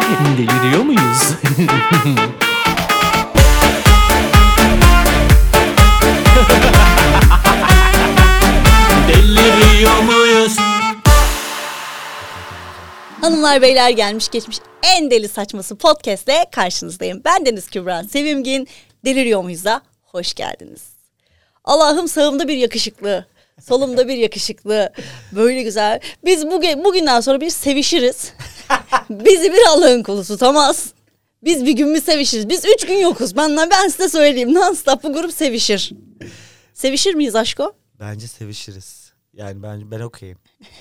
Deliriyor muyuz? Deliriyor muyuz? Hanımlar beyler gelmiş geçmiş en deli saçması podcast'le karşınızdayım. Ben Deniz Kübra Sevimgin. Deliriyor muyuz'a hoş geldiniz. Allah'ım sağımda bir yakışıklı, solumda bir yakışıklı. Böyle güzel. Biz bugün bugünden sonra bir sevişiriz. Bizi bir Allah'ın kulu tutamaz. Biz bir gün mü sevişiriz? Biz üç gün yokuz. Ben, ben size söyleyeyim. Non-stop bu grup sevişir. Sevişir miyiz aşko? Bence sevişiriz. Yani ben ben okeyim.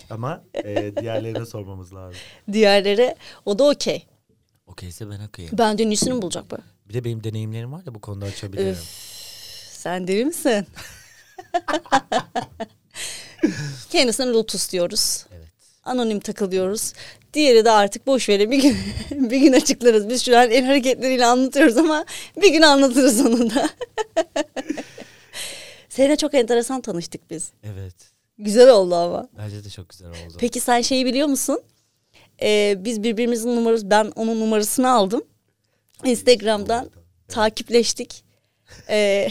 Ama e, diğerlerine sormamız lazım. Diğerleri o da okey. Okeyse ben okeyim. Bence iyisini bulacak bu? Bir de benim deneyimlerim var da bu konuda açabilirim. Üf. Sen deli misin? Kendisine Lotus diyoruz. Evet. Anonim takılıyoruz. Diğeri de artık boş verin bir gün bir gün açıklarız. Biz şu an el hareketleriyle anlatıyoruz ama bir gün anlatırız onu da. Seninle çok enteresan tanıştık biz. Evet. Güzel oldu ama. Bence de çok güzel oldu. Peki sen şeyi biliyor musun? Ee, biz birbirimizin numarası, ben onun numarasını aldım. Instagram'dan takipleştik. Ee,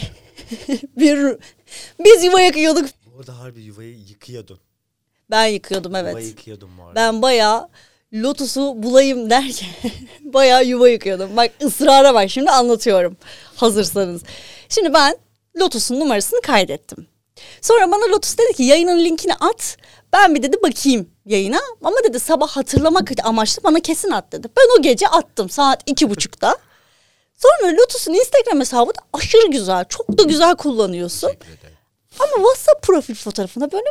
bir biz yuva yakıyorduk. Orada harbi yuvayı yıkıyordun. Ben yıkıyordum evet. Yuvayı yıkıyordun bu arada. Ben bayağı lotusu bulayım derken bayağı yuva yıkıyordum. Bak ısrara bak şimdi anlatıyorum hazırsanız. Şimdi ben Lotus'un numarasını kaydettim. Sonra bana Lotus dedi ki yayının linkini at. Ben bir dedi bakayım yayına. Ama dedi sabah hatırlamak amaçlı bana kesin at dedi. Ben o gece attım saat iki buçukta. Sonra Lotus'un Instagram hesabı da aşırı güzel. Çok da güzel kullanıyorsun. Ama WhatsApp profil fotoğrafında böyle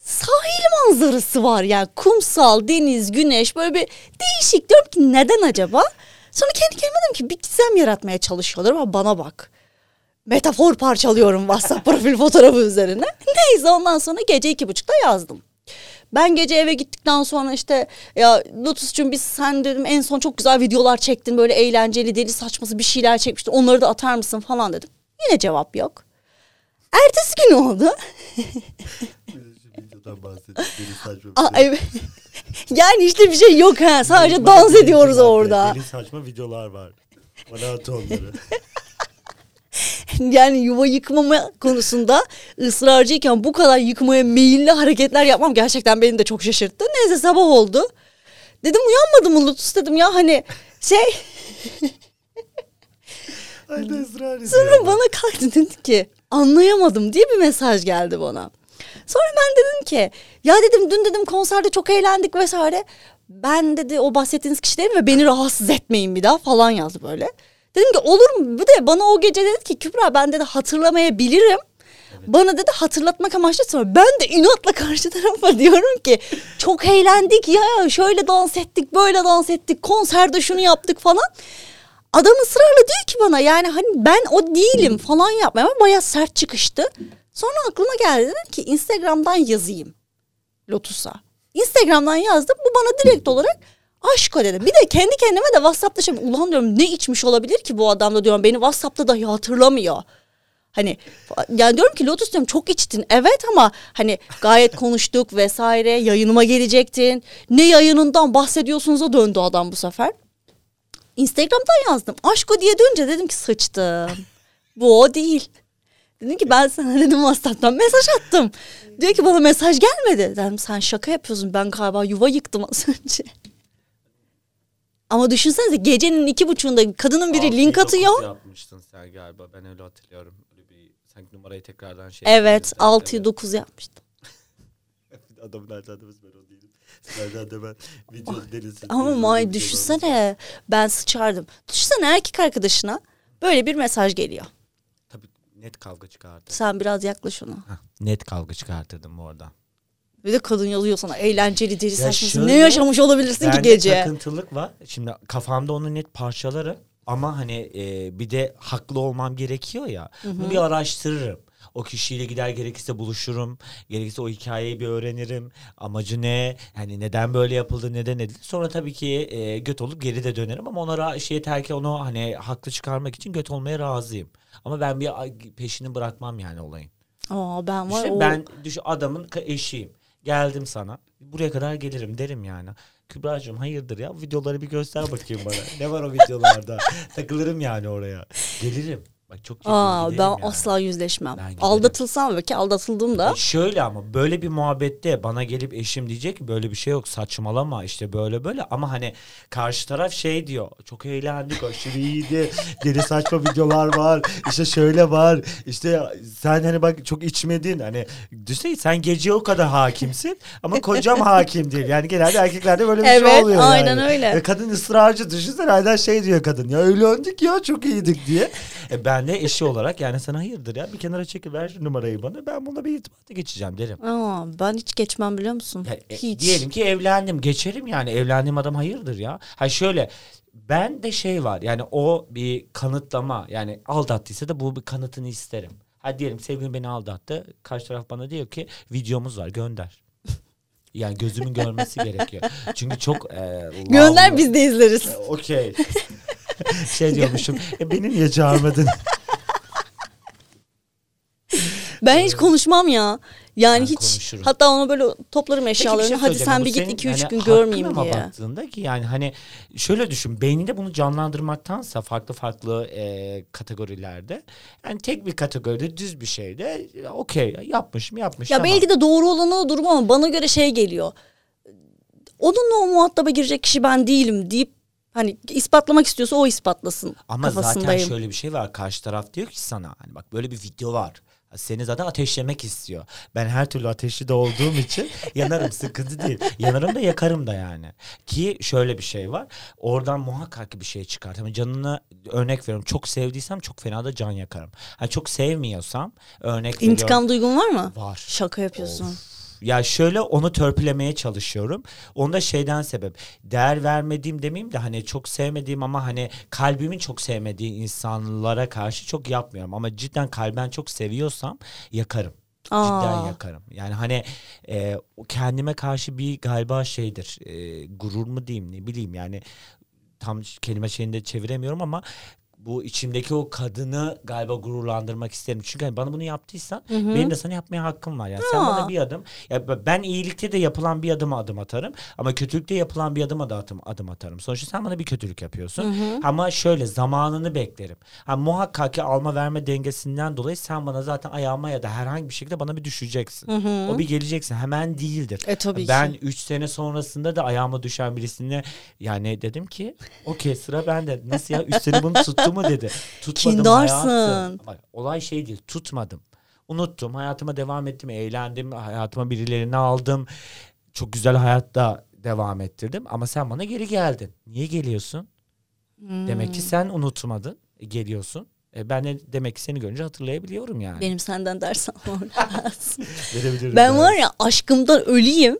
sahil manzarası var yani kumsal, deniz, güneş böyle bir değişik. Diyorum ki neden acaba? Sonra kendi kendime dedim ki bir gizem yaratmaya çalışıyorlar ama bana bak. Metafor parçalıyorum WhatsApp profil fotoğrafı üzerine. Neyse ondan sonra gece iki buçukta yazdım. Ben gece eve gittikten sonra işte ya Lotus'cum biz sen dedim en son çok güzel videolar çektin böyle eğlenceli deli saçması bir şeyler çekmiştin onları da atar mısın falan dedim. Yine cevap yok. Ertesi gün oldu. Aa, şey. evet. yani işte bir şey yok ha. Sadece dans ediyoruz orada. Deli saçma videolar var. Bana at onları. Yani yuva yıkmama konusunda ısrarcıyken bu kadar yıkmaya meyilli hareketler yapmam gerçekten beni de çok şaşırttı. Neyse sabah oldu. Dedim uyanmadım Lotus dedim ya hani şey Ay da ısrar sonra bana kalktı dedi ki anlayamadım diye bir mesaj geldi bana. Sonra ben dedim ki ya dedim dün dedim konserde çok eğlendik vesaire. Ben dedi o bahsettiğiniz kişilerim ve beni rahatsız etmeyin bir daha falan yazdı böyle. Dedim ki olur mu? Bir de bana o gece dedi ki Kübra ben dedi hatırlamayabilirim. Bana dedi hatırlatmak amaçlı sonra ben de inatla karşı tarafa diyorum ki çok eğlendik ya şöyle dans ettik böyle dans ettik konserde şunu yaptık falan. Adam ısrarla diyor ki bana yani hani ben o değilim falan yapmaya ama bayağı sert çıkıştı. Sonra aklıma geldi dedim ki Instagram'dan yazayım Lotus'a. Instagram'dan yazdım bu bana direkt olarak aşko dedi. Bir de kendi kendime de WhatsApp'ta şey ulan diyorum ne içmiş olabilir ki bu adam da diyorum beni WhatsApp'ta dahi hatırlamıyor. Hani yani diyorum ki Lotus diyorum çok içtin evet ama hani gayet konuştuk vesaire yayınıma gelecektin. Ne yayınından bahsediyorsunuz'a döndü adam bu sefer. Instagram'dan yazdım. Aşko diye dönünce dedim ki sıçtım. Bu o değil. Dedim ki ben sana dedim WhatsApp'tan mesaj attım. Diyor ki bana mesaj gelmedi. Dedim sen şaka yapıyorsun ben galiba yuva yıktım az önce. Ama düşünsenize gecenin iki buçuğunda kadının biri Altıyı link dokuz atıyor. yapmıştın sen galiba. Ben öyle hatırlıyorum. Öyle bir sanki numarayı tekrardan şey. Evet yapıyordun. 6'yı Evet. 9 yapmıştım. Adamın nereden demez ben o değilim. Nereden de ben video delisi. Ama may düşünsene ben sıçardım. Düşünsene erkek arkadaşına böyle bir mesaj geliyor. Tabii net kavga çıkardı. Sen biraz yaklaş ona. net kavga çıkartırdım orada. Bir de kadın yazıyor sana eğlenceli deli saçması. şöyle, Ne yaşamış olabilirsin ki gece? takıntılık var. Şimdi kafamda onu net parçalarım. Ama hani e, bir de haklı olmam gerekiyor ya. Bunu bir araştırırım. O kişiyle gider gerekirse buluşurum. Gerekirse o hikayeyi bir öğrenirim. Amacı ne? Yani neden böyle yapıldı, neden edildi. Sonra tabii ki e, göt olup geri de dönerim. Ama ona şey yeter ki onu hani haklı çıkarmak için göt olmaya razıyım. Ama ben bir peşini bırakmam yani olayın. Aa ben var İşte o. ben düş adamın eşiyim. Geldim sana. Buraya kadar gelirim derim yani. Kübra'cığım hayırdır ya videoları bir göster bakayım bana. ne var o videolarda? Takılırım yani oraya. Gelirim. Bak çok ciddi Aa, ben yani. asla yüzleşmem. Ben giderim. Aldatılsam ve ki aldatıldım da. E Şöyle ama böyle bir muhabbette bana gelip eşim diyecek ki böyle bir şey yok saçmalama işte böyle böyle ama hani karşı taraf şey diyor çok eğlendik aşırı iyiydi deli saçma videolar var işte şöyle var işte sen hani bak çok içmedin hani düşünsene sen gece o kadar hakimsin ama kocam hakim değil yani genelde erkeklerde böyle bir Evet, şey oluyor aynen yani. öyle. E kadın ısrarcı düşünsene hala şey diyor kadın ya eğlendik ya çok iyiydik diye. E ben de eşi olarak yani sana hayırdır ya bir kenara çekil ver şu numarayı bana ben bununla bir irtibata geçeceğim derim. Aa, ben hiç geçmem biliyor musun? Ya, e, hiç. Diyelim ki evlendim geçerim yani evlendiğim adam hayırdır ya. Ha şöyle ben de şey var yani o bir kanıtlama yani aldattıysa da bu bir kanıtını isterim. Ha diyelim sevgilim beni aldattı karşı taraf bana diyor ki videomuz var gönder. Yani gözümün görmesi gerekiyor. Çünkü çok e, Gönder biz de izleriz. E, Okey. şey diyormuşum. E, beni niye çağırmadın? Ben hiç konuşmam ya. Yani Ben hiç konuşurum. hatta ona böyle toplarım Peki bir eşyalarını. şey Hadi söyleyeceğim. sen Bu bir git senin, 2 3 hani, gün hakkın görmeyeyim ama diye. baktığında ki yani hani şöyle düşün beyninde bunu canlandırmaktansa farklı farklı e, kategorilerde yani tek bir kategoride düz bir şeyde e, okey yapmış mı yapmış Ya tamam. belki de doğru olanı o durum ama bana göre şey geliyor. Onunla o muhataba girecek kişi ben değilim deyip hani ispatlamak istiyorsa o ispatlasın Ama zaten şöyle bir şey var karşı taraf diyor ki sana hani bak böyle bir video var. Seni zaten ateşlemek istiyor. Ben her türlü ateşli de olduğum için yanarım sıkıntı değil. Yanarım da yakarım da yani. Ki şöyle bir şey var. Oradan muhakkak bir şey çıkar. Hani canına örnek veriyorum. Çok sevdiysem çok fena da can yakarım. Hani çok sevmiyorsam örnek veriyorum. İntikam duygun var mı? var. Şaka yapıyorsun. Ya şöyle onu törpülemeye çalışıyorum. Onda şeyden sebep. Değer vermediğim demeyeyim de hani çok sevmediğim ama hani kalbimin çok sevmediği insanlara karşı çok yapmıyorum. Ama cidden kalben çok seviyorsam yakarım. Cidden Aa. yakarım. Yani hani e, kendime karşı bir galiba şeydir. E, gurur mu diyeyim ne bileyim yani tam kelime şeyini de çeviremiyorum ama bu içimdeki o kadını galiba gururlandırmak isterim. Çünkü hani bana bunu yaptıysan benim de sana yapmaya hakkım var. Yani sen bana bir adım ya ben iyilikte de yapılan bir adıma adım atarım ama kötülükte yapılan bir adıma da adım, adım atarım. Sonuçta sen bana bir kötülük yapıyorsun. Ama şöyle zamanını beklerim. Ha, muhakkak ki alma verme dengesinden dolayı sen bana zaten ayağıma ya da herhangi bir şekilde bana bir düşeceksin. O bir geleceksin. Hemen değildir. E, tabii ben 3 sene sonrasında da ayağıma düşen birisine yani dedim ki okey sıra bende. Nasıl ya 3 sene bunu tuttu mu dedi. Tutmadım Kindarsın. hayatım. Bak, olay şey değil tutmadım. Unuttum hayatıma devam ettim eğlendim hayatıma birilerini aldım. Çok güzel hayatta devam ettirdim ama sen bana geri geldin. Niye geliyorsun? Demek Hmm. ki sen unutmadın e, geliyorsun. E, ben de demek ki seni görünce hatırlayabiliyorum yani. Benim senden ders almam lazım. Verebilirim ben var ya aşkımdan öleyim.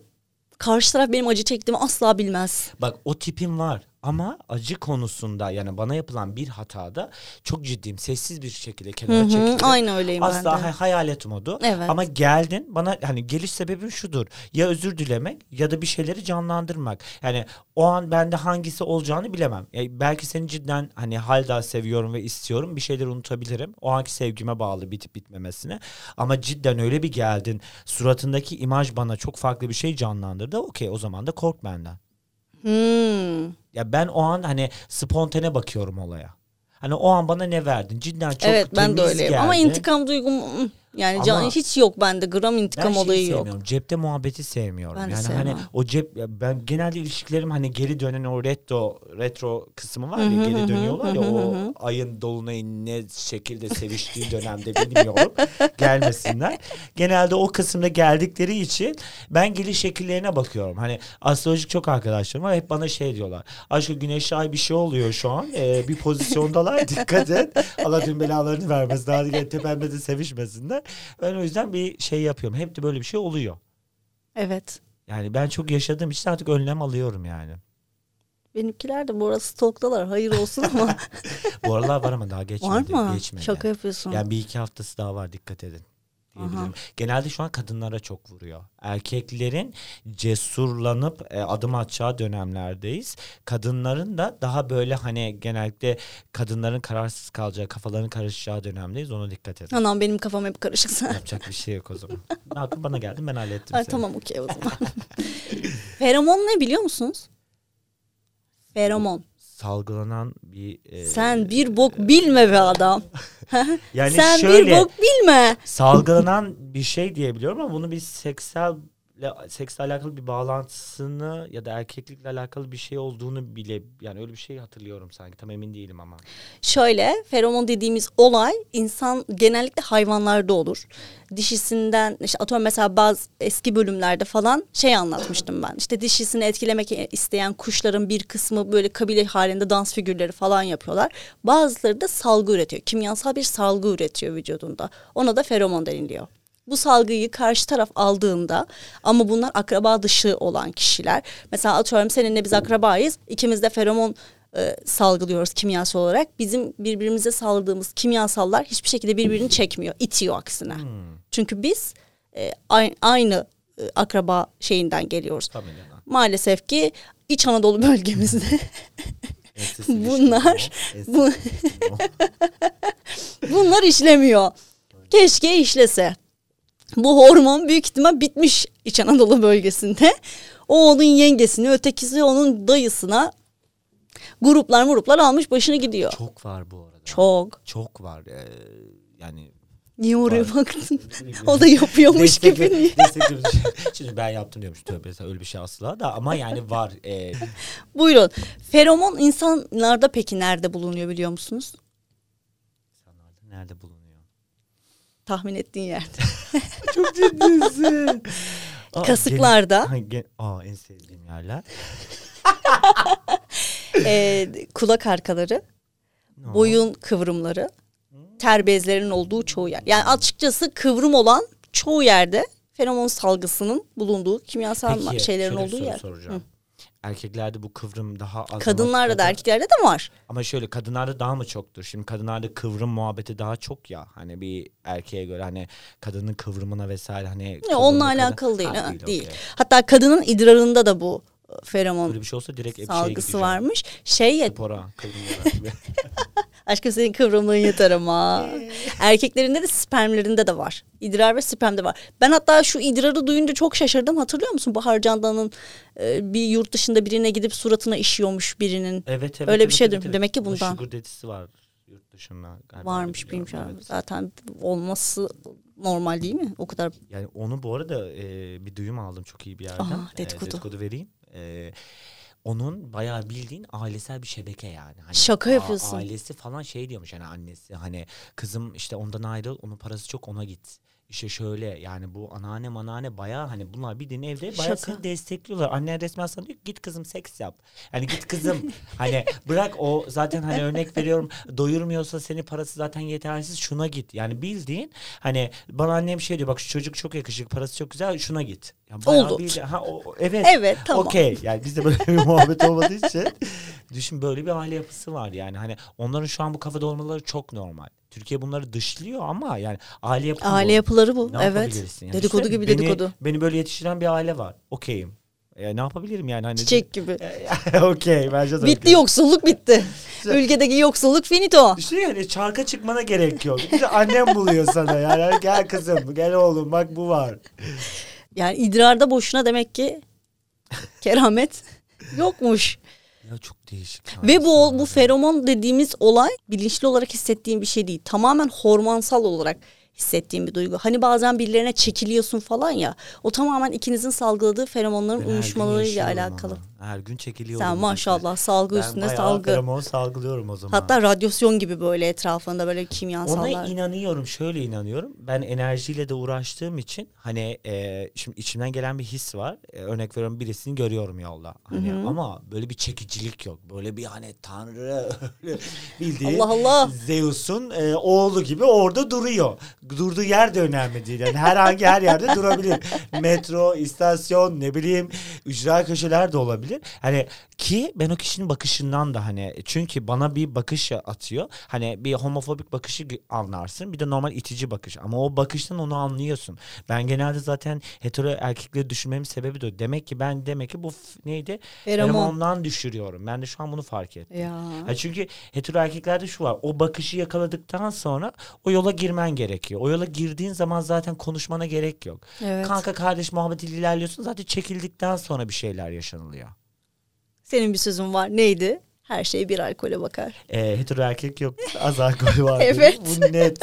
Karşı taraf benim acı çektiğimi asla bilmez. Bak o tipim var ama acı konusunda yani bana yapılan bir hatada çok ciddiyim. Sessiz bir şekilde kenara hı, çekilirim. Aynı öyleyim ben Asla de. hay- hayalet modu. Evet. Ama geldin bana hani geliş sebebim şudur. Ya özür dilemek ya da bir şeyleri canlandırmak. Yani o an bende hangisi olacağını bilemem. Ya belki seni cidden hani halda seviyorum ve istiyorum. Bir şeyleri unutabilirim. O anki sevgime bağlı bitip bitmemesine. Ama cidden öyle bir geldin. Suratındaki imaj bana çok farklı bir şey canlandırdı. Okey o zaman da kork benden. Hmm. Ya ben o an hani spontane bakıyorum olaya. Hani o an bana ne verdin? Cidden çok evet ben de temiz öyleyim. Ama geldi. intikam duygum yani can, Ama- hiç yok bende. Gram ben intikam şeyi olayı yok. sevmiyorum. Cepte muhabbeti sevmiyorum. Ben yani sevmem. hani o cep ben genelde ilişkilerim hani geri dönen o retro retro kısmı var ya geri dönüyorlar ya o ayın dolunayın ne şekilde seviştiği dönemde bilmiyorum. Gelmesinler. Genelde o kısımda geldikleri için ben geliş şekillerine bakıyorum. Hani astrolojik çok arkadaşlarım var hep bana şey diyorlar. Aşkı güneş ay bir şey oluyor şu an. Ee, bir pozisyondalar dikkat et. Allah tüm belalarını vermesin. Hadi tepemde de sevişmesinler. Ben o yüzden bir şey yapıyorum. Hep de böyle bir şey oluyor. Evet. Yani ben çok yaşadığım için artık önlem alıyorum yani. Benimkiler de bu arada stalktalar. Hayır olsun ama. Bu aralar var ama daha geçmedi. var mı? Geçmedi. Şaka yapıyorsun. Yani bir iki haftası daha var dikkat edin. Diyebilirim. Genelde şu an kadınlara çok vuruyor. Erkeklerin cesurlanıp e, adım atacağı dönemlerdeyiz. Kadınların da daha böyle hani genellikle kadınların kararsız kalacağı, kafaların karışacağı dönemdeyiz. Ona dikkat edin. Anam benim kafam hep karışık sen. Yapacak bir şey yok o zaman. Ne yapayım bana geldin ben hallettim Ay, seni. tamam okey o zaman. Feromon ne biliyor musunuz? Feromon. Salgılanan bir... e, Sen bir bok bilme be adam. yani Sen şöyle, bir bok bilme. salgılanan bir şey diyebiliyorum ama bunu bir seksel seksle alakalı bir bağlantısını ya da erkeklikle alakalı bir şey olduğunu bile yani öyle bir şey hatırlıyorum sanki tam emin değilim ama. Şöyle feromon dediğimiz olay insan genellikle hayvanlarda olur. Dişisinden işte atıyorum mesela bazı eski bölümlerde falan şey anlatmıştım ben. İşte dişisini etkilemek isteyen kuşların bir kısmı böyle kabile halinde dans figürleri falan yapıyorlar. Bazıları da salgı üretiyor. Kimyasal bir salgı üretiyor vücudunda. Ona da feromon deniliyor. Bu salgıyı karşı taraf aldığında ama bunlar akraba dışı olan kişiler. Mesela atıyorum seninle biz akrabayız. İkimiz de feromon e, salgılıyoruz kimyasal olarak. Bizim birbirimize salgıladığımız kimyasallar hiçbir şekilde birbirini çekmiyor. itiyor aksine. Çünkü biz e, ay- aynı e, akraba şeyinden geliyoruz. Familiyadan. Maalesef ki İç Anadolu bölgemizde ilişki Bunlar- bu. bunlar işlemiyor. Keşke işlese. Bu hormon büyük ihtimal bitmiş İç Anadolu bölgesinde. O onun yengesini, ötekisi onun dayısına gruplar gruplar almış başını gidiyor. Çok var bu arada. Çok. Çok var. Ee, yani Niye oraya Var. baktın? o da yapıyormuş gibi. Niye? destekle- Şimdi ben yaptım diyormuş tövbe öyle bir şey asla da ama yani var. Ee, Buyurun. Feromon insanlarda peki nerede bulunuyor biliyor musunuz? insanlarda nerede bulunuyor? Tahmin ettiğin yerde. Çok ciddisin. Aa, Kasıklarda. gen- Ha, gen- Aa en sevdiğim yerler. Ee, kulak arkaları, boyun kıvrımları, ter bezlerinin olduğu çoğu yer. Yani açıkçası kıvrım olan çoğu yerde feromon salgısının bulunduğu kimyasal Peki, şeylerin olduğu yer. soracağım. Erkeklerde bu kıvrım daha az. ama Kadınlarda da erkeklerde de var. Ama şöyle kadınlarda daha mı çoktur? Şimdi kadınlarda kıvrım muhabbeti daha çok ya. Hani bir erkeğe göre hani kadının kıvrımına vesaire hani. Ya, onunla kadın- alakalı değil. Ha, ha, değil. okey. Hatta kadının idrarında da bu e, feromon Böyle bir şey olsa direkt şeye salgısı varmış. Şey ya Spora. aşkım senin kıvrımlığın yeter ama. Erkeklerinde de spermlerinde de var. İdrar ve spermde var. Ben hatta şu idrarı duyunca çok şaşırdım. Hatırlıyor musun? Bahar Candan'ın e, bir yurt dışında birine gidip suratına işiyormuş birinin. evet evet. Öyle bir evet, şey evet, duydum. evet. Demek ki bundan. Sugar dedisi var yurt dışında. galiba, Varmış bilmiyorum, evet. Zaten olması normal değil mi? O kadar Yani onu bu arada e, bir duyum aldım çok iyi bir yerden. Aa, E, dedikodu. dedikodu vereyim. E, onun bayağı bildiğin ailesel bir şebeke yani. Hani Şaka a- yapıyorsun. Ailesi falan şey diyormuş hani annesi hani kızım işte ondan ayrıl onun parası çok ona git. İşte şöyle yani bu anneanne manane bayağı hani bunlar bildiğin evde bayağı Şaka. seni destekliyorlar. Annen resmen sana diyor git kızım seks yap. Yani git kızım hani bırak o zaten hani örnek veriyorum doyurmuyorsa seni parası zaten yetersiz şuna git. Yani bildiğin hani bana annem şey diyor bak şu çocuk çok yakışıklı parası çok güzel şuna git. Yani Oldu. ha, o- evet. Evet, tamam. Okey yani bizde böyle bir muhabbet olmadığı için düşün böyle bir aile yapısı var yani hani onların şu an bu kafada olmaları çok normal. Türkiye bunları dışlıyor ama yani aile yapısı aile bu. yapıları bu. Ne evet. yani? Dedikodu Düşünsene, gibi beni- dedikodu. Beni böyle yetiştiren bir aile var. Okeyim. E, ne yapabilirim yani? Hani Çiçek gibi. Okey bence de Bitti okey. yoksulluk bitti. Ülkedeki yoksulluk finito. Düşün yani çarka çıkmana gerek yok. De annem buluyor sana yani. Hani Gel kızım gel oğlum bak bu var. Yani idrarda boşuna demek ki keramet yokmuş. Ya çok değişik. Ve bu bu feromon dediğimiz olay bilinçli olarak hissettiğim bir şey değil. Tamamen hormonsal olarak hissettiğim bir duygu. Hani bazen birilerine çekiliyorsun falan ya. O tamamen ikinizin salgıladığı feromonların Ben uyuşmalarıyla alakalı. ama. Her gün çekiliyorum. Sen maşallah salgı Ben bayağı salgı. feromon salgılıyorum o zaman. Hatta radyasyon gibi böyle etrafında böyle kimyasallar. Ona inanıyorum. Şöyle inanıyorum. Ben enerjiyle de uğraştığım için hani e, şimdi içimden gelen bir his var. E, örnek veriyorum birisini görüyorum yolda. Hani ama böyle bir çekicilik yok. Böyle bir hani tanrı bildiğin Allah Allah. Zeus'un e, oğlu gibi orada duruyor. Durduğu yer de önemli değil. Yani herhangi her yerde durabilir. Metro, istasyon, ne bileyim ücra köşeler de olabilir. Olabilir. Hani ki ben o kişinin bakışından da hani çünkü bana bir bakış atıyor. Hani bir homofobik bakışı anlarsın. Bir de normal itici bakış. Ama o bakıştan onu anlıyorsun. Ben genelde zaten hetero erkekleri düşünmemin sebebi de. Demek ki ben demek ki bu neydi? Feromon. Feromondan düşürüyorum. Ben de şu an bunu fark ettim. Ya. Ha çünkü hetero erkeklerde şu var. O bakışı yakaladıktan sonra o yola girmen gerekiyor. O yola girdiğin zaman zaten konuşmana gerek yok. Evet. Kanka kardeş muhabbetiyle ilerliyorsun. Zaten çekildikten sonra bir şeyler yaşanılıyor. Senin bir sözün var. Neydi? Her şey bir alkole bakar. Ee, hetero erkek yok. Az alkol var. Evet. Bu net.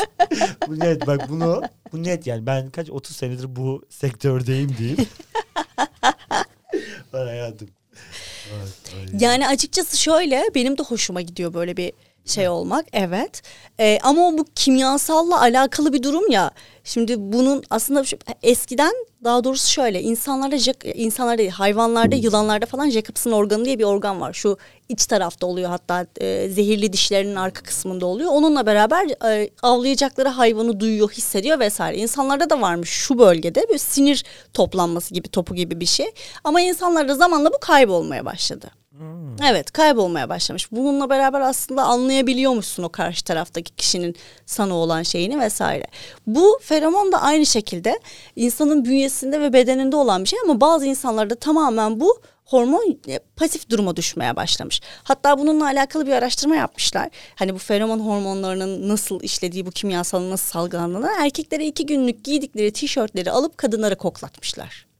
Bu net. Bak bunu bu net yani. Ben kaç 30 senedir bu sektördeyim diyeyim. var hayatım. Ay, ay. Yani açıkçası şöyle benim de hoşuma gidiyor böyle bir şey olmak evet. Ee, ama o bu kimyasalla alakalı bir durum ya. Şimdi bunun aslında şu- eskiden daha doğrusu şöyle insanlarda insanlarda değil, hayvanlarda yılanlarda falan Jacobs'ın organı diye bir organ var. Şu iç tarafta oluyor hatta e, zehirli dişlerinin arka kısmında oluyor. Onunla beraber e, avlayacakları hayvanı duyuyor hissediyor vesaire. İnsanlarda da varmış şu bölgede bir sinir toplanması gibi topu gibi bir şey. Ama insanlarda zamanla bu kaybolmaya başladı. Evet kaybolmaya başlamış. Bununla beraber aslında anlayabiliyormuşsun o karşı taraftaki kişinin sana olan şeyini vesaire. Bu feromon da aynı şekilde insanın bünyesinde ve bedeninde olan bir şey ama bazı insanlarda tamamen bu hormon e, pasif duruma düşmeye başlamış. Hatta bununla alakalı bir araştırma yapmışlar. Hani bu feromon hormonlarının nasıl işlediği, bu kimyasalın nasıl salgılandığını erkeklere iki günlük giydikleri tişörtleri alıp kadınlara koklatmışlar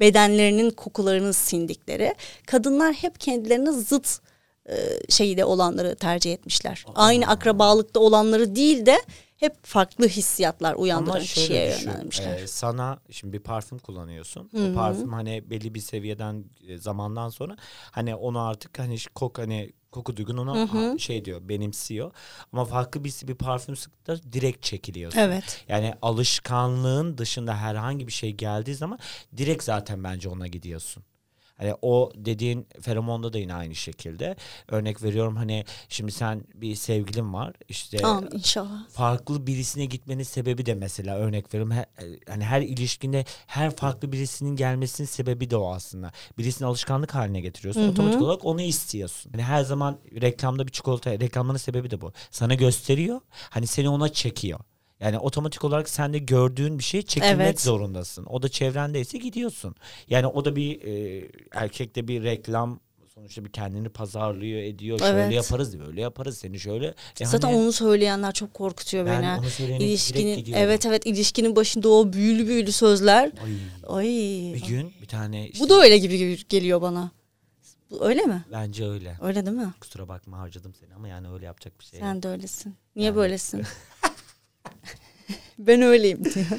bedenlerinin kokularını sindikleri kadınlar hep kendilerine zıt e, şeyde olanları tercih etmişler. Aynı akrabalıkta olanları değil de hep farklı hissiyatlar uyandıran kişiye düşün, yönelmişler. e, sana şimdi bir parfüm kullanıyorsun. O parfüm hani belli bir seviyeden e, zamandan sonra hani onu artık hani kok hani koku duygun ona ha- şey diyor benimsiyor. Ama farklı birisi bir parfüm sıktığında direkt çekiliyorsun. Evet. Yani alışkanlığın dışında herhangi bir şey geldiği zaman direkt zaten bence ona gidiyorsun. Hani o dediğin feromonda da yine aynı şekilde. Örnek veriyorum hani şimdi sen bir sevgilin var işte Amin inşallah. farklı birisine gitmenin sebebi de mesela örnek veriyorum her, hani her ilişkinde her farklı birisinin gelmesinin sebebi de o aslında. Birisini alışkanlık haline getiriyorsun. Otomatik olarak onu istiyorsun. Hani her zaman reklamda bir çikolata reklamların sebebi de bu. Sana gösteriyor. Hani seni ona çekiyor. Yani otomatik olarak sen de gördüğün bir şey çekilmek Evet. zorundasın. O da çevrendeyse gidiyorsun. Yani o da bir e, erkekte bir reklam sonuçta bir kendini pazarlıyor ediyor. Şöyle Evet. yaparız böyle yaparız seni şöyle. E Zaten hani- onu söyleyenler çok korkutuyor Ben beni. onu İlişkinin evet evet ilişkinin başında o büyülü büyülü sözler. Ay. Ay. Bir gün bir tane işte, Bu da öyle gibi geliyor bana. Öyle mi? bence öyle. Öyle değil mi? Kusura bakma harcadım seni ama yani öyle yapacak bir şey. Sen de öylesin. Niye Yani- böylesin? ben öyleyim diyor.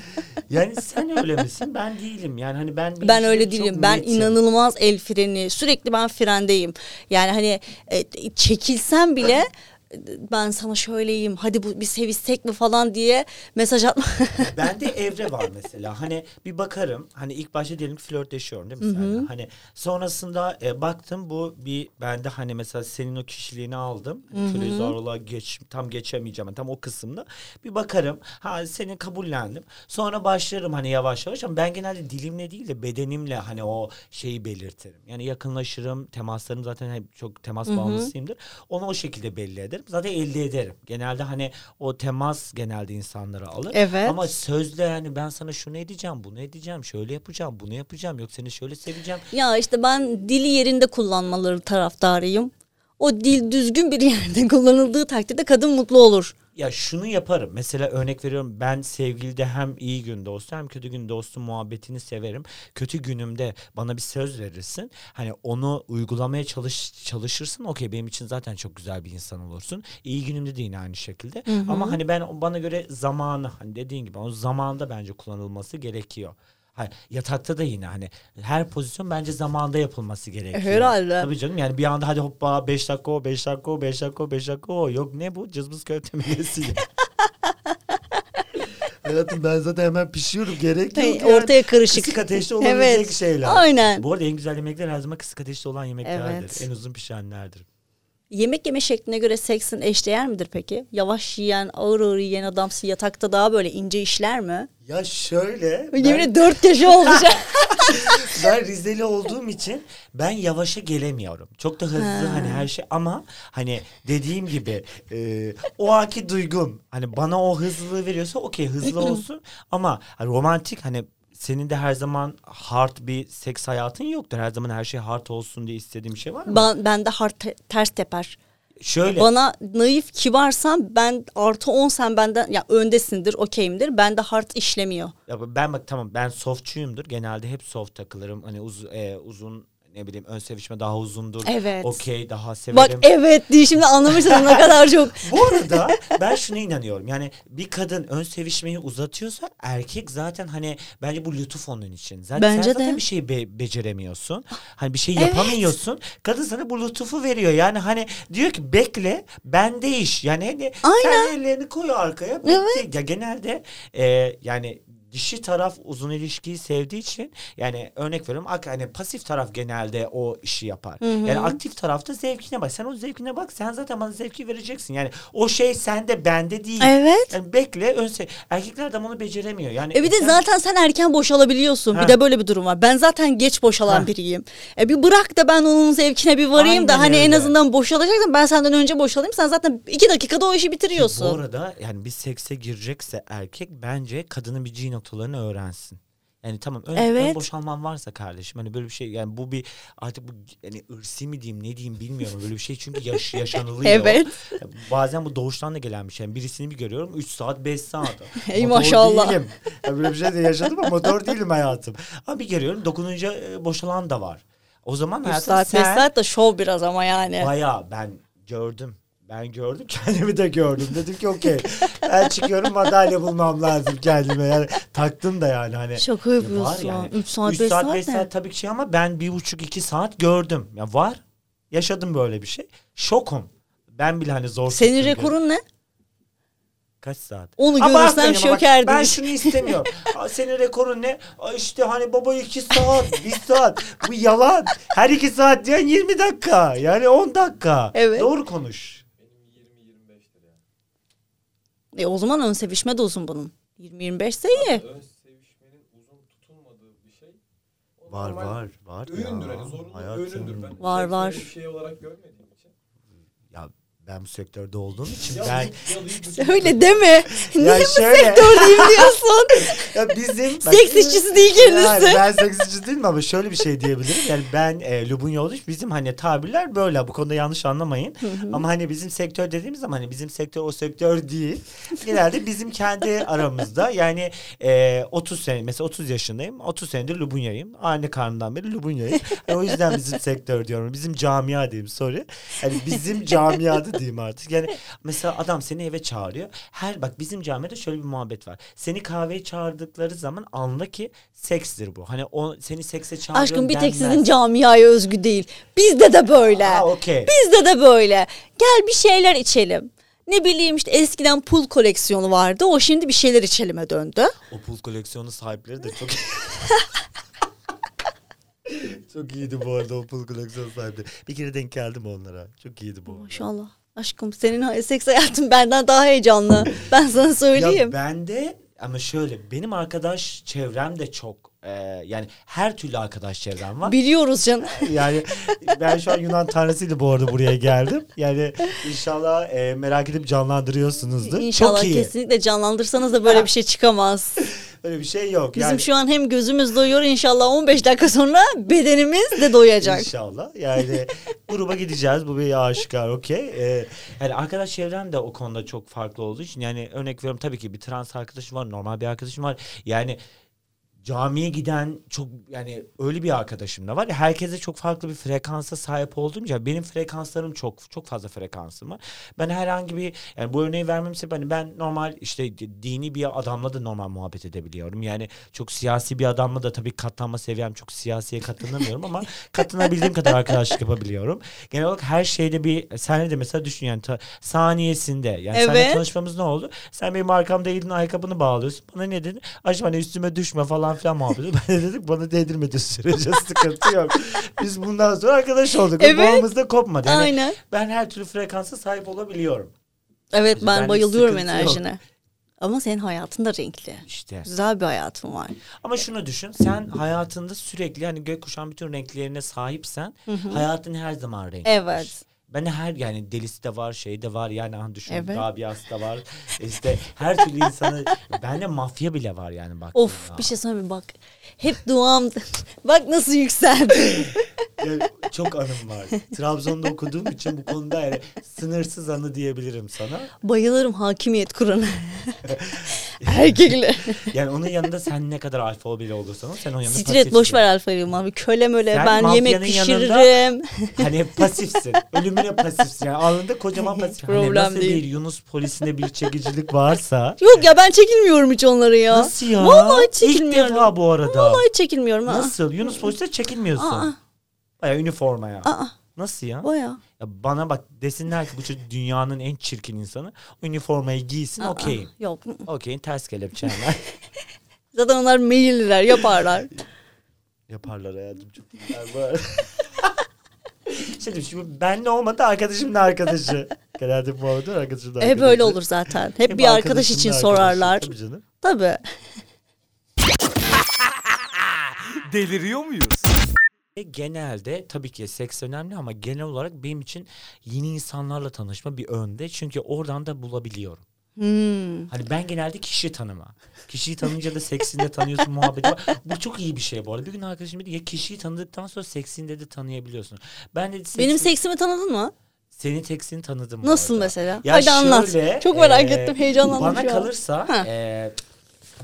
Yani sen öyle misin? Ben değilim. Yani hani ben Ben öyle değilim. Ben netim. inanılmaz el freni. Sürekli ben frendeyim. Yani hani e, çekilsem bile ben sana şöyleyim. Hadi bu bir sevişsek mi falan diye mesaj atma. Bende evre var mesela. Hani bir bakarım. Hani ilk başta diyelim ki flörtleşiyorum değil mi seninle? Hani sonrasında e, baktım bu bir bende hani mesela senin o kişiliğini aldım. Köle zorla geç tam geçemeyeceğim. Yani tam o kısımda bir bakarım. Ha seni kabullendim. Sonra başlarım hani yavaş yavaş ama ben genelde dilimle değil de bedenimle hani o şeyi belirtirim. Yani yakınlaşırım. Temaslarım zaten hep çok temas bağımlısıyımdır. Onu o şekilde belli ederim. Zaten elde ederim. Genelde hani o temas genelde insanları alır. Evet. Ama sözle yani ben sana şunu edeceğim, bunu edeceğim, şöyle yapacağım, bunu yapacağım, yok seni şöyle seveceğim. ya işte ben dili yerinde kullanmaları taraftarıyım. O dil düzgün bir yerde kullanıldığı takdirde kadın mutlu olur. Ya şunu yaparım. Mesela örnek veriyorum ben sevgilide hem iyi gün dostu hem kötü gün dostu muhabbetini severim. Kötü günümde bana bir söz verirsin. Hani onu uygulamaya çalış çalışırsın. Okey benim için zaten çok güzel bir insan olursun. İyi günümde de yine aynı şekilde. Ama hani ben bana göre zamanı hani dediğin gibi o zamanda bence kullanılması gerekiyor. Hani yatakta da yine hani her pozisyon bence zamanda yapılması gerekiyor. Herhalde. Tabii canım yani bir anda hadi hoppa 5 dakika o 5 dakika o 5 dakika o 5 dakika o yok ne bu cızbız köfte ya. Hayatım ben zaten hemen pişiyorum gerek Hey, yok yani. ortaya karışık. Kısık ateşte olabilecek Evet, şeyler. aynen. Bu arada en güzel yemekler her zaman kısık ateşte olan yemeklerdir. Evet. En uzun pişenlerdir. Yemek yeme şekline göre seksin eşdeğer midir peki? Yavaş yiyen, ağır ağır yiyen adam yatakta daha böyle ince işler mi? Ya şöyle. Yemin ederim dört yaşı oldu. ben Rizeli olduğum için ben yavaşa gelemiyorum. Çok da hızlı hani her şey ama hani dediğim gibi e, o anki duygum hani bana o hızlılığı veriyorsa okey hızlı olsun ama hani romantik hani senin de her zaman hard bir seks hayatın yoktur. Her zaman her şey hard olsun diye istediğim bir şey var mı? ben, ben de hard te- ters teper. Şöyle Bana naif kibarsan ben artı 10 sen benden ya öndesindir okeyimdir. Ben de hard işlemiyor. Ya ben bak tamam ben softçuyumdur. Genelde hep soft takılırım. Hani uz, e, uzun ne bileyim ön sevişme daha uzundur. Evet. Okey daha severim. Bak evet diye şimdi anlamışsınız ne kadar çok. Bu arada ben şuna inanıyorum. Yani bir kadın ön sevişmeyi uzatıyorsa erkek zaten hani bence bu lütuf onun için. Zaten Bence sen zaten de. bir şey be- beceremiyorsun. Hani bir şey Evet. yapamıyorsun. Kadın sana bu lütufu veriyor. Yani hani diyor ki bekle ben değiş. Yani hani Aynen. sen ellerini koy arkaya. bekle. Ya genelde e, yani dişi taraf uzun ilişkiyi sevdiği için yani örnek veriyorum ak- hani pasif taraf genelde o işi yapar. Yani aktif tarafta zevkine bak. Sen o zevkine bak. Sen zaten bana zevki vereceksin. Yani o şey sende bende değil. Evet. Yani bekle önse erkekler de bunu beceremiyor. Yani E bir de sen- zaten sen erken boşalabiliyorsun. Ha. Bir de böyle bir durum var. Ben zaten geç boşalan Ha. biriyim. E bir bırak da ben onun zevkine bir varayım da Aynen hani en öyle. azından boşalacaksam ben senden önce boşalayayım. Sen zaten iki dakikada o işi Bu bitiriyorsun. arada yani bir sekse girecekse erkek bence kadının bir G noktalarını öğrensin. Yani tamam ön, ön Evet. boşalman varsa kardeşim hani böyle bir şey yani bu bir artık bu yani ırsi mi diyeyim ne diyeyim bilmiyorum böyle bir şey çünkü yaş, yaşanılıyor. Evet. Bazen bu doğuştan da gelen bir şey. Yani birisini bir görüyorum 3 saat 5 saat. Ey Motor maşallah. Değilim. Ya böyle bir şey de yaşadım ama motor değilim hayatım. Ama bir görüyorum dokununca e, boşalan da var. O zaman 3 hayatım saat 5 sen saat de şov biraz ama yani. Bayağı ben gördüm. Ben gördüm kendimi de gördüm. Dedim ki okey ben çıkıyorum madalya bulmam lazım kendime. Yani taktım da yani hani. Şaka Ya yapıyorsun. var yani. 3 saat Üç 5 saat saat, 5 ne? saat tabii ki şey ama ben bir buçuk iki saat gördüm. Ya var. Yaşadım böyle bir şey. Şokum. Ben bile hani zor Senin rekorun ne? Kaç saat? Onu görürsem şökerdim. Ben şunu istemiyorum. Senin rekorun ne? Aa, işte hani baba iki saat, bir saat. Bu yalan. Her iki saat diyen 20 dakika. Yani 10 dakika. Evet. Doğru konuş. E o zaman ön sevişme de uzun bunun. 20-25 ise iyi. ön sevişmenin uzun tutulmadığı bir şey. o Var var var. Öğündür ya. hani zorunlu Hayatım. öğündür. Ben Var, var. bir şey olarak. Ya ben bu sektörde olduğum için Ya ben Öyle deme. Niye bu şöyle- sektördeyim diyorsun? ya bizim bak- Seks işçisi değil Yani kendisi. ben seks işçisi değilim ama şöyle bir şey diyebilirim. Yani ben e, Lubunya oluş bizim hani tabirler böyle. Bu konuda yanlış anlamayın. ama hani bizim sektör dediğimiz zaman hani bizim sektör o sektör değil. Genelde bizim kendi aramızda yani e, 30 sene mesela 30 yaşındayım. 30 senedir Lubunya'yım. Anne karnından beri Lubunya'yım. Yani o yüzden bizim sektör diyorum. Bizim camia diyeyim sorry. Yani bizim camiada diyeyim artık. Yani mesela adam seni eve çağırıyor. Her bak bizim camiada şöyle bir muhabbet var. Seni kahveye çağırdıkları zaman anla ki sekstir bu. Hani o seni sekse çağırıyor Aşkım bir tek denmez. sizin camiaya özgü değil. Bizde de böyle. Ha, okey. Bizde de böyle. Gel bir şeyler içelim. Ne bileyim işte eskiden pul koleksiyonu vardı. O şimdi bir şeyler içelime döndü. O pul koleksiyonu sahipleri de çok Çok iyiydi bu arada o pul koleksiyonu sahipleri. Bir kere denk geldim onlara. Çok iyiydi bu. Maşallah. Aşkım senin seks hayatın benden daha heyecanlı. Ben sana söyleyeyim. Ya ben de ama şöyle benim arkadaş çevrem de çok e, yani her türlü arkadaş çevrem var. Biliyoruz canım. yani ben şu an Yunan tanrısıyla bu arada buraya geldim. Yani inşallah e, merak edip canlandırıyorsunuzdur. İnşallah çok iyi. kesinlikle canlandırsanız da böyle bir şey çıkamaz. Öyle bir şey yok. Bizim yani, şu an hem gözümüz doyuyor inşallah 15 dakika sonra bedenimiz de doyacak. İnşallah. Yani gruba gideceğiz. Bu bir aşikar okey. Ee, yani arkadaş çevrem de o konuda çok farklı olduğu için yani örnek veriyorum tabii ki bir trans arkadaşım var. Normal bir arkadaşım var. Yani camiye giden çok yani öyle bir arkadaşım da var. ya, Herkese çok farklı bir frekansa sahip olduğum için benim frekanslarım çok çok fazla frekansım var. Ben herhangi bir yani bu örneği vermem sebep hani ben normal işte dini bir adamla da normal muhabbet edebiliyorum. Yani çok siyasi bir adamla da tabii katlanma seviyem çok siyasiye katlanamıyorum ama katınabildiğim kadar arkadaşlık yapabiliyorum. Genel olarak her şeyde bir senle de mesela düşün yani ta- saniyesinde yani seninle Evet. tanışmamız ne oldu? Sen benim arkamda elin ayakkabını bağlıyorsun. Bana ne dedin? Aşkım hani üstüme düşme falan falan filan muhabbeti. Ben de dedik bana değdirmedi sürece sıkıntı yok. Biz bundan sonra arkadaş olduk. Evet. Bağımız da kopmadı. Yani Aynen. ben her türlü frekansa sahip olabiliyorum. Evet ben Benlik bayılıyorum sıkıntı yok. enerjine. Ama senin hayatın da renkli. İşte. Güzel bir hayatın var. Ama şunu düşün. Sen hayatında sürekli hani gökkuşağın bütün renklerine sahipsen hayatın her zaman renkli. Evet. Ben her yani delisi de var, şey de var yani hani düşün Evet. Rabia'sı da var. İşte her türlü insanı bende mafya bile var yani bak. Of bir şey mi? bak. Hep duam. bak nasıl yükseldi. çok anım var. Trabzon'da okuduğum için bu konuda yani sınırsız anı diyebilirim sana. Bayılırım hakimiyet kuranı. Erkekle. Yani onun yanında sen ne kadar alfa bile olursan ol, sen onun yanında Stret boş ver alfayım abi. Köle möle Sen ben yemek mafyanın yanında- pişiririm. Hani pasifsin. Ölümüne pasifsin. Yani alnında kocaman pasif. Hani Problem nasıl değil. bir Yunus polisinde bir çekicilik varsa. Yok ya ben çekilmiyorum hiç onları ya. Nasıl ya? Vallahi İlk çekilmiyorum. defa bu arada. Vallahi hiç çekilmiyorum. Aa. Nasıl? Yunus polisinde çekilmiyorsun. Aa, Baya üniformaya. aa, Nasıl ya? o ya. ya? Bana bak desinler ki bu çocuk dünyanın en çirkin insanı. Üniformayı giysin okeyim. Yok. Okeyim ters kelepçenler. Zaten onlar meyilliler yaparlar. Yaparlar hayatım çok iyiler bu arada. Şimdi, şimdi benle olmadı arkadaşımın arkadaşı. Genelde bu arada arkadaşımın arkadaşı. Hep öyle olur zaten. Hep bir arkadaş için sorarlar. Tabii canım. Tabii. Deliriyor muyuz? Ve genelde tabii ki seks önemli ama genel olarak benim için yeni insanlarla tanışma bir önde. Çünkü oradan da bulabiliyorum. Hmm. Hani ben genelde kişi tanıma. Kişiyi tanınca da seksinde tanıyorsun muhabbeti var. Bu çok iyi bir şey bu arada. Bir gün arkadaşım dedi ya kişiyi tanıdıktan sonra seksinde de tanıyabiliyorsun. Ben dedi Benim seksin- seksimi tanıdın mı? senin seksini tanıdım. Nasıl mesela? Ya Hadi anlat. şöyle, Çok merak e, ettim. Heyecanlandım Bana şu an. kalırsa Ha. e,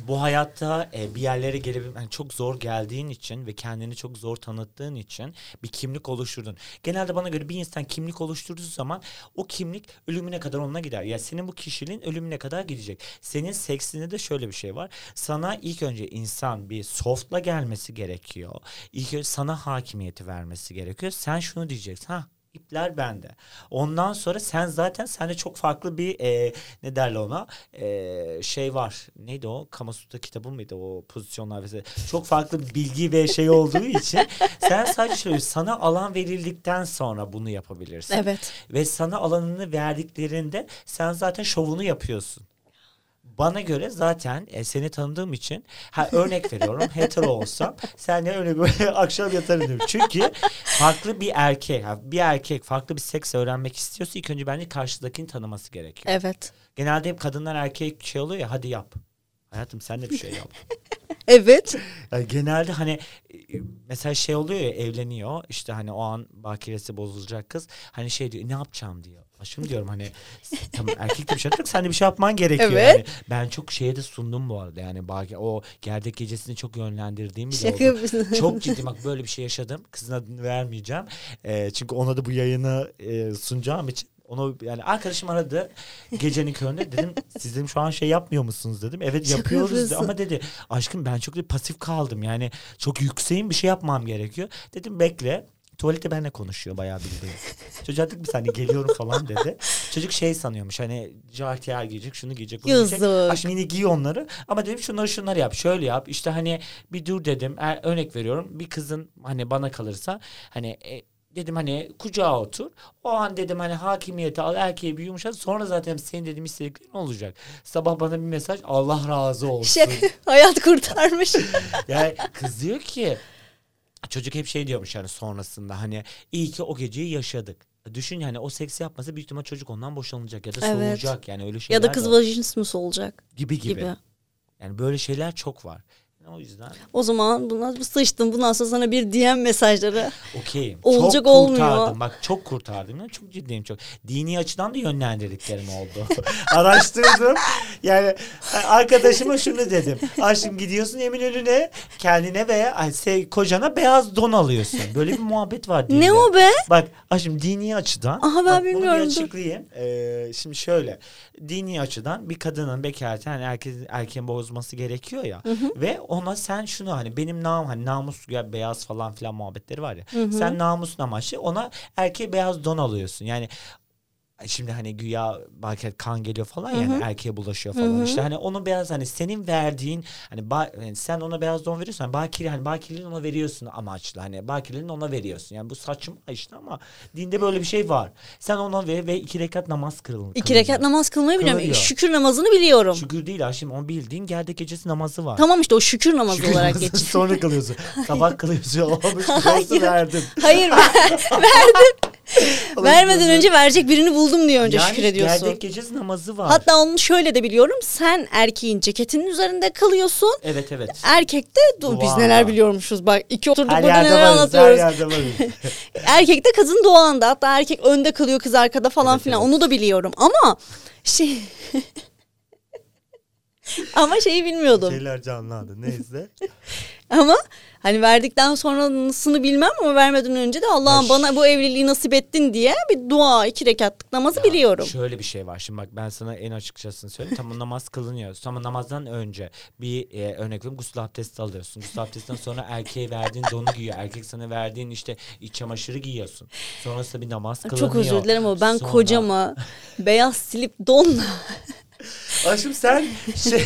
bu hayatta e, bir yerlere gelip yani çok zor geldiğin için ve kendini çok zor tanıttığın için bir kimlik oluşturdun. Genelde bana göre bir insan kimlik oluşturduğu zaman o kimlik ölümüne kadar onunla gider. Ya senin bu kişiliğin ölümüne kadar gidecek. Senin seksinde de şöyle bir şey var. Sana ilk önce insan bir softla gelmesi gerekiyor. İlk önce sana hakimiyeti vermesi gerekiyor. Sen şunu diyeceksin. Ha İpler bende. Ondan sonra sen zaten sende çok farklı bir e, ne derler ona e, şey var. Neydi o? Kamasutra kitabı mıydı o pozisyonlar vesaire. Çok farklı bir bilgi ve şey olduğu için sen sadece şöyle sana alan verildikten sonra bunu yapabilirsin. Evet. Ve sana alanını verdiklerinde sen zaten şovunu yapıyorsun. Bana göre zaten e, seni tanıdığım için ha örnek veriyorum hetero olsam senle öyle böyle akşam yatarım diyorum. Çünkü farklı bir erkek bir erkek farklı bir seks öğrenmek istiyorsa ilk önce bence karşıdakini tanıması gerekiyor. Evet. Genelde hep kadınlar erkek şey oluyor ya hadi yap. Hayatım sen de bir şey yap. Evet. Yani genelde hani e, mesela şey oluyor ya evleniyor işte hani o an bakiresi bozulacak kız hani şey diyor ne yapacağım diyor. Aşkım diyorum hani tamam erkek de bir şey yapacak sen de bir şey yapman gerekiyor. Evet. Yani ben çok şeye de sundum bu arada yani baki, o gerdek gecesini çok yönlendirdiğim bile Şaka oldu. Çok ciddi bak böyle bir şey yaşadım. Kızın adını vermeyeceğim. Ee, çünkü ona da bu yayını e, sunacağım için onu yani arkadaşım aradı gecenin köründe dedim siz dedim şu an şey yapmıyor musunuz dedim. Evet yapıyoruz yapıyorsun. ama dedi aşkım ben çok da pasif kaldım yani çok yükseğim bir şey yapmam gerekiyor. Dedim bekle. Tuvalette benimle konuşuyor bayağı bildiğin. Çocuğa dedik bir saniye geliyorum falan dedi. Çocuk şey sanıyormuş hani jartiyer giyecek şunu giyecek bunu giyecek. Aşkım yine giy onları ama dedim şunları şunları yap şöyle yap işte hani bir dur dedim Er- örnek veriyorum bir kızın hani bana kalırsa hani e, dedim hani kucağa otur o an dedim hani hakimiyeti al erkeği bir yumuşat sonra zaten senin dedim istediklerin olacak sabah bana bir mesaj Allah razı olsun Şaka. Hayat kurtarmış. yani kız diyor ki çocuk hep şey diyormuş yani sonrasında hani iyi ki o geceyi yaşadık Düşün yani o seksi yapmasa büyük ihtimal çocuk ondan boşanacak ya da Evet. soğuyacak yani öyle şeyler ya da kız vajinismus olacak gibi gibi. gibi. Yani böyle şeyler çok var. O yüzden O zaman buna sıçtın. Bundan sonra sana bir DM mesajları. okeyim. Olacak, çok olmuyor. kurtardım. Bak çok kurtardım. Yani çok ciddiyim çok. Dini açıdan da yönlendirdiklerim oldu. Araştırdım. Yani arkadaşıma şunu dedim. Aşkım gidiyorsun Eminönü'ne kendine veya ay, se- kocana beyaz don alıyorsun. Böyle bir muhabbet var dinde. Ne o be? Bak şimdi dini açıdan. Aha, ben bak, Bunu bilmiyorum, bir dur. açıklayayım. Ee, şimdi şöyle. Dini açıdan bir kadının bekarken hani erkeğin, erkeğin bozması gerekiyor ya. Ve ona sen şunu hani benim nam hani namus ya beyaz falan filan muhabbetleri var ya. Sen namusun amaçlı ona erkeğe beyaz don alıyorsun. Yani Şimdi hani güya belki kan geliyor falan yani erkeğe bulaşıyor falan. İşte hani onu beyaz hani senin verdiğin hani, ba- yani sen ona beyaz don veriyorsan bakire hani bakireliğini ona veriyorsun amaçlı hani bakireliğini ona veriyorsun. Yani bu saçma işte ama dinde böyle bir şey var. Sen ona ver ve iki rekat namaz kılın İki rekat namaz kılmayı biliyorum. Kılıyor. Şükür namazını biliyorum. şükür değil ha şimdi onun bildiğin gerdek gecesi namazı var. Tamam işte o şükür namazı Şükür olarak namazı geçiyor. sonra kılıyorsun. Sabah kılıyorsun olmuş. Hayır. verdim Hayır ver- verdim. Vermeden önce verecek birini buldum diye önce yani şükür ediyorsun. gerdek gecesi namazı var Hatta onu şöyle de biliyorum. Sen erkeğin ceketinin üzerinde kalıyorsun. evet evet Erkekte dur biz Dua. neler biliyormuşuz bak iki oturduk her burada neler varız her anlatıyoruz. yerde varız Erkekte kadın doğanda hatta erkek önde kalıyor kız arkada falan Evet, filan evet. onu da biliyorum ama şey ama şeyi bilmiyordum. Şeyler canlandı neyse. Ama hani verdikten sonrasını bilmem ama vermeden önce de Allah'ım Ya bana bu evliliği nasip ettin diye bir dua iki rekatlık namazı biliyorum. Şöyle bir şey var şimdi bak ben sana en açıkçasını söyleyeyim. Tamam namaz kılınıyor. Ama namazdan önce bir e, örnek veriyorum gusül abdesti alıyorsun. Gusül abdestinden sonra erkeğe verdiğin donu giyiyor. Erkek sana verdiğin işte iç çamaşırı giyiyorsun. Sonrasında bir namaz kılınıyor. Çok özür dilerim ama ben Sonra- kocama beyaz silip donla Aşkım sen şey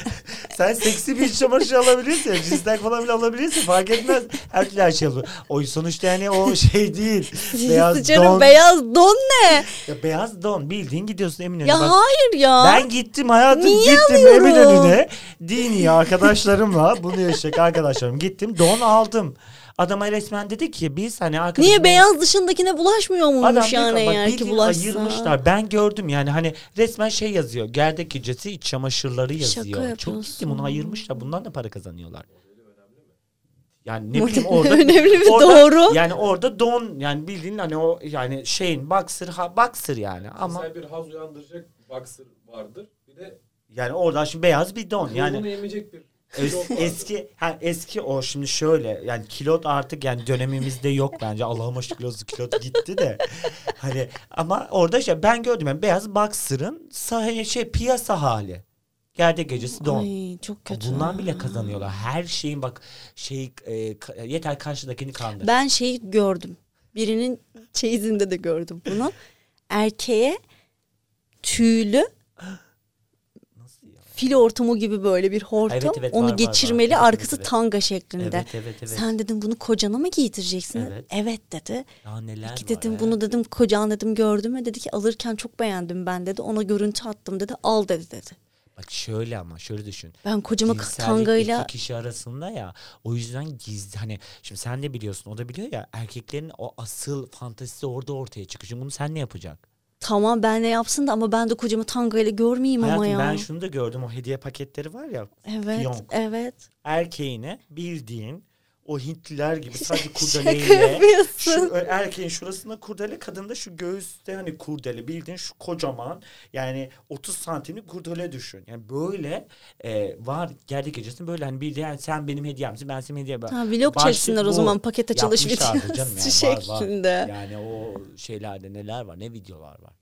sen seksi bir iç çamaşır alabilirsin. Cinsten falan bile alabilirsin. Fark etmez. Her türlü her şey olur. O sonuçta yani o şey değil. beyaz sıçarım don. beyaz don ne? Ya beyaz don bildiğin gidiyorsun Eminönü'ne. Ya Bak, hayır ya. Ben gittim hayatım Niye gittim alıyorum? Eminönü'ne dini arkadaşlarımla bunu yaşayacak arkadaşlarım gittim don aldım. Adama resmen dedi ki biz hani arkadaşım Niye beyaz dışındakine bulaşmıyor Adam muymuş diyor ki, yani bak eğer ki bulaşsa? ayırmışlar. Ben gördüm yani hani resmen şey yazıyor. Gerdek gecesi iç çamaşırları Şaka yazıyor. Çok yapıyorsun. gittim onu ayırmışlar. Bundan da para kazanıyorlar. Yani ne bileyim orada Önemli mi? orada- Doğru. Yani orada don yani bildiğin hani o yani şeyin boxer ha boxer yani ama Ama bir haz uyandıracak boxer vardır. Bir de yani orada şimdi beyaz bir don yani yani emecek bir Es- eski ha, eski o şimdi şöyle yani kilot artık yani dönemimizde yok bence Allah'ıma şükür kilot gitti de hani ama orada şey ben gördüm yani beyaz boxer'ın sah- şey piyasa hali gerde gecesi don Ay çok kötü. bundan bile kazanıyorlar her şeyin bak şey e, yeter karşıdakini kandır Ben şeyi gördüm. Birinin çeyizinde de gördüm bunu. Erkeğe tüylü? Fil hortumu gibi böyle bir hortum. Evet, evet, onu var, var, var. geçirmeli Evet, arkası evet, evet. tanga şeklinde. evet evet evet Sen dedim bunu kocana mı giydireceksin? Evet. Evet dedi. ya neler Ki var dedim ya. bunu dedim kocan dedim gördün mü? Dedi ki alırken çok beğendim ben dedi. Ona görüntü attım dedi. Al dedi dedi. bak şöyle ama şöyle düşün Ben kocama tangayla iki kişi arasında ya o yüzden gizli hani şimdi sen de biliyorsun o da biliyor ya erkeklerin o asıl fantezisi orada ortaya çıkıyor. Şimdi bunu sen ne yapacaksın? Tamam ben ne yapsın da ama ben de kocamı tangayla görmeyeyim ama Hayatım ya. ben şunu da gördüm o hediye paketleri var ya Evet, Fiyonk. evet. erkeğine bildiğin o Hintliler gibi sadece kurdeleyle şu ö- erkeğin şurasında kurdele kadında şu göğüste hani kurdele bildiğin şu kocaman yani 30 santimlik kurdele düşün. Yani böyle e, var geldi gecesinde böyle hani bir yani sen benim hediyemsin ben senin hediyem. Ha, vlog çeksinler o zaman paket açılış videosu yani, var, var. şeklinde. Yani o şeylerde neler var ne videolar var.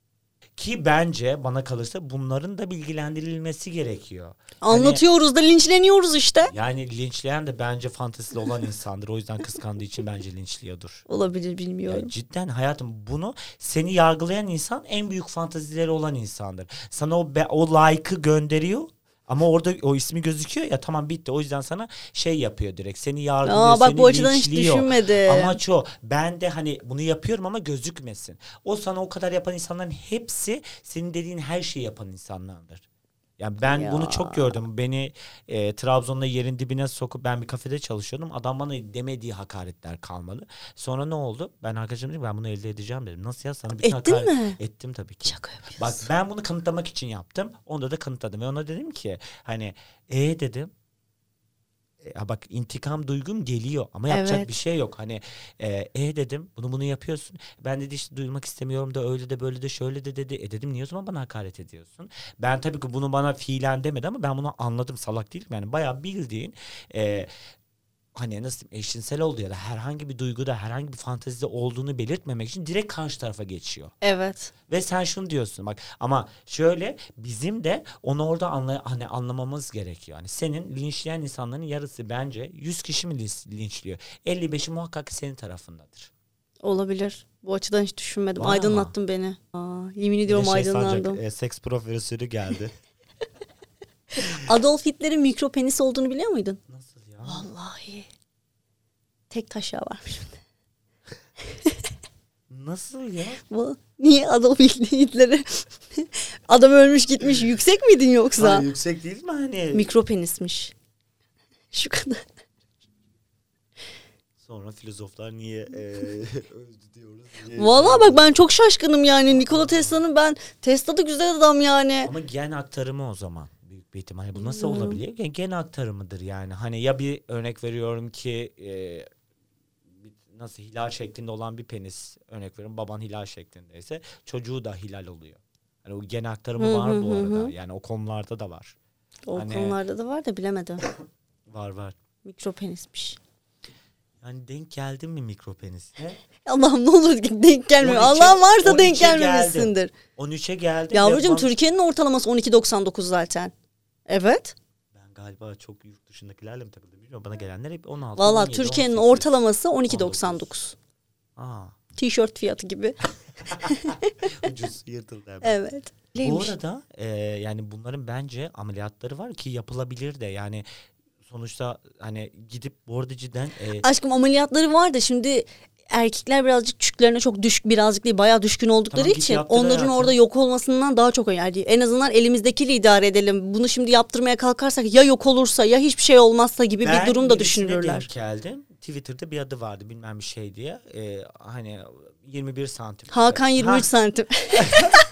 Ki bence bana kalırsa bunların da bilgilendirilmesi gerekiyor. Hani- Anlatıyoruz da linçleniyoruz işte. yani linçleyen de bence fantezili olan insandır. O yüzden kıskandığı için bence linçliyordur. Olabilir bilmiyorum. cidden hayatım bunu seni yargılayan insan en büyük fantezileri olan insandır. Sana o o like'ı gönderiyor ama orada o ismi gözüküyor ya tamam bitti. O yüzden sana şey yapıyor direkt. Seni yargılıyor, Aa bak seni bu açıdan hiç linçliyor. düşünmedim. Amaç o. Ben de hani bunu yapıyorum ama gözükmesin. O sana o kadar yapan insanların hepsi senin dediğin her şeyi yapan insanlardır. Yani ben Ya. bunu çok gördüm. Beni e, Trabzon'da yerin dibine sokup ben bir kafede çalışıyordum. Adam bana demediği hakaretler kalmadı. Sonra ne oldu? Ben arkadaşım dedim ben bunu elde edeceğim dedim. Nasıl ya sana bütün Ettin hakaret... mi? Ettim tabii ki. Şaka yapıyorsun. Bak ben bunu kanıtlamak için yaptım. Onda da kanıtladım. Ve ona dedim ki hani e dedim. Ha bak intikam duygum geliyor ama yapacak Evet. bir şey yok. Hani e, e dedim bunu bunu yapıyorsun. Ben dedi işte duymak istemiyorum da öyle de böyle de şöyle de dedi. E dedim niye o zaman bana hakaret ediyorsun? Ben tabii ki bunu bana fiilen demedi ama ben bunu anladım salak değilim. Yani bayağı bildiğin e, hani nasıl diyeyim eşcinsel oldu ya da herhangi bir duyguda herhangi bir fantezide olduğunu belirtmemek için direkt karşı tarafa geçiyor. Evet. Ve sen şunu diyorsun bak ama şöyle bizim de onu orada anla, hani anlamamız gerekiyor. Hani senin linçleyen insanların yarısı bence 100 kişi mi linç- linçliyor? 55'i muhakkak senin tarafındadır. Olabilir. Bu açıdan hiç düşünmedim. Var Aydınlattın beni. Aa, yemin ediyorum şey aydınlandım. sanacak, e, seks profesörü geldi. Adolf Hitler'in mikropenis olduğunu biliyor muydun? Ya? Vallahi. Tek taşa varmış. Nasıl ya? Bu niye Adolf Hitler'i adam ölmüş gitmiş yüksek miydin yoksa? Hani yüksek değil mi hani? Mikropenismiş. Şu kadar. Sonra filozoflar niye e, öldü diyoruz. niye- Vallahi bak ben çok şaşkınım yani. Nikola Tesla'nın ben Tesla da güzel adam yani. Ama gen aktarımı o zaman büyük bir ihtimalle. Bu nasıl Bilmiyorum. olabiliyor? Gen, aktarımıdır yani. Hani ya bir örnek veriyorum ki e, nasıl hilal şeklinde olan bir penis örnek veriyorum baban hilal şeklindeyse çocuğu da hilal oluyor. Hani o gen aktarımı Hı var hı bu arada. hı. Yani o konularda da var. O Hani- konularda da var da bilemedim. Var var. Mikropenismiş. Yani denk geldin mi mikropenise? Allah'ım ne olur denk gelmiyor. 12'e Allah'ım varsa denk 12'e gelmemişsindir. 13'e geldi. ve Yavrucuğum Türkiye'nin ortalaması 12.99 zaten. Evet. Ben galiba çok yurt dışındakilerle mi takıldım bilmiyorum. Bana gelenler hep 16, Valla 17, Türkiye'nin 18. ortalaması 12.99. Aa, Tişört fiyatı gibi. ucuz yırtıldı hemen. Evet. Bu Neymiş? arada e, yani bunların bence ameliyatları var ki yapılabilir de yani sonuçta hani gidip bu arada cidden e, Aşkım ameliyatları var da şimdi erkekler birazcık çüklerine çok düşük birazcık değil bayağı düşkün oldukları Tamam, için onların hayatım. orada yok olmasından daha çok yani en azından elimizdekiyle idare edelim. Bunu şimdi yaptırmaya kalkarsak ya yok olursa ya hiçbir şey olmazsa gibi ben bir durum da düşünürler. denk geldim. Twitter'da bir adı vardı bilmem bir şey diye. E, hani 21 santim. Hakan 23 Ha, santim.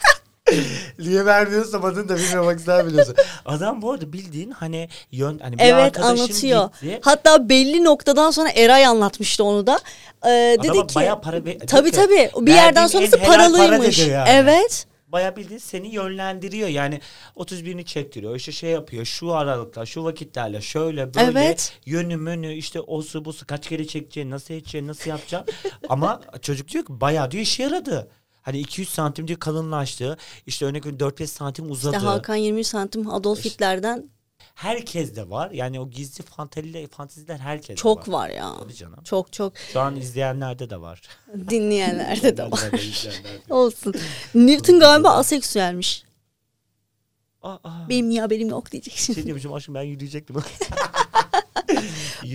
Niye vermiyorsam adını da bilmemek sen biliyorsun. Adam bu arada bildiğin hani yön hani bir evet anlatıyor. gitti. Hatta belli noktadan sonra Eray anlatmıştı onu da. Ee, dedi Adama ki bayağı para ve- tabii tabii bir yerden sonrası para paralıymış. dedi yani. Evet. Bayağı bildiğin seni yönlendiriyor. Yani 31'ini çektiriyor. İşte şey yapıyor. Şu aralıkla, şu vakitlerle şöyle böyle Evet. yönü menü işte o su bu su kaç kere çekeceğini, nasıl edeceğini, nasıl yapacaksın. Ama çocuk diyor ki bayağı diyor işe yaradı. Hani 200 santim diyor kalınlaştı. İşte örnek veriyorum 4-5 santim uzadı. İşte Hakan 23 santim Adolf Hitler'den Herkes de var. Yani o gizli fanteziler, fanteziler herkes çok var. var ya. Tabii canım. Çok çok Şu an izleyenlerde de var. dinleyenlerde de var. İzleyenlerde. Olsun. Newton galiba aseksüelmiş. Aa, aa. Benim niye haberim yok diyeceksin. Şey diyormuşum aşkım ben yürüyecektim.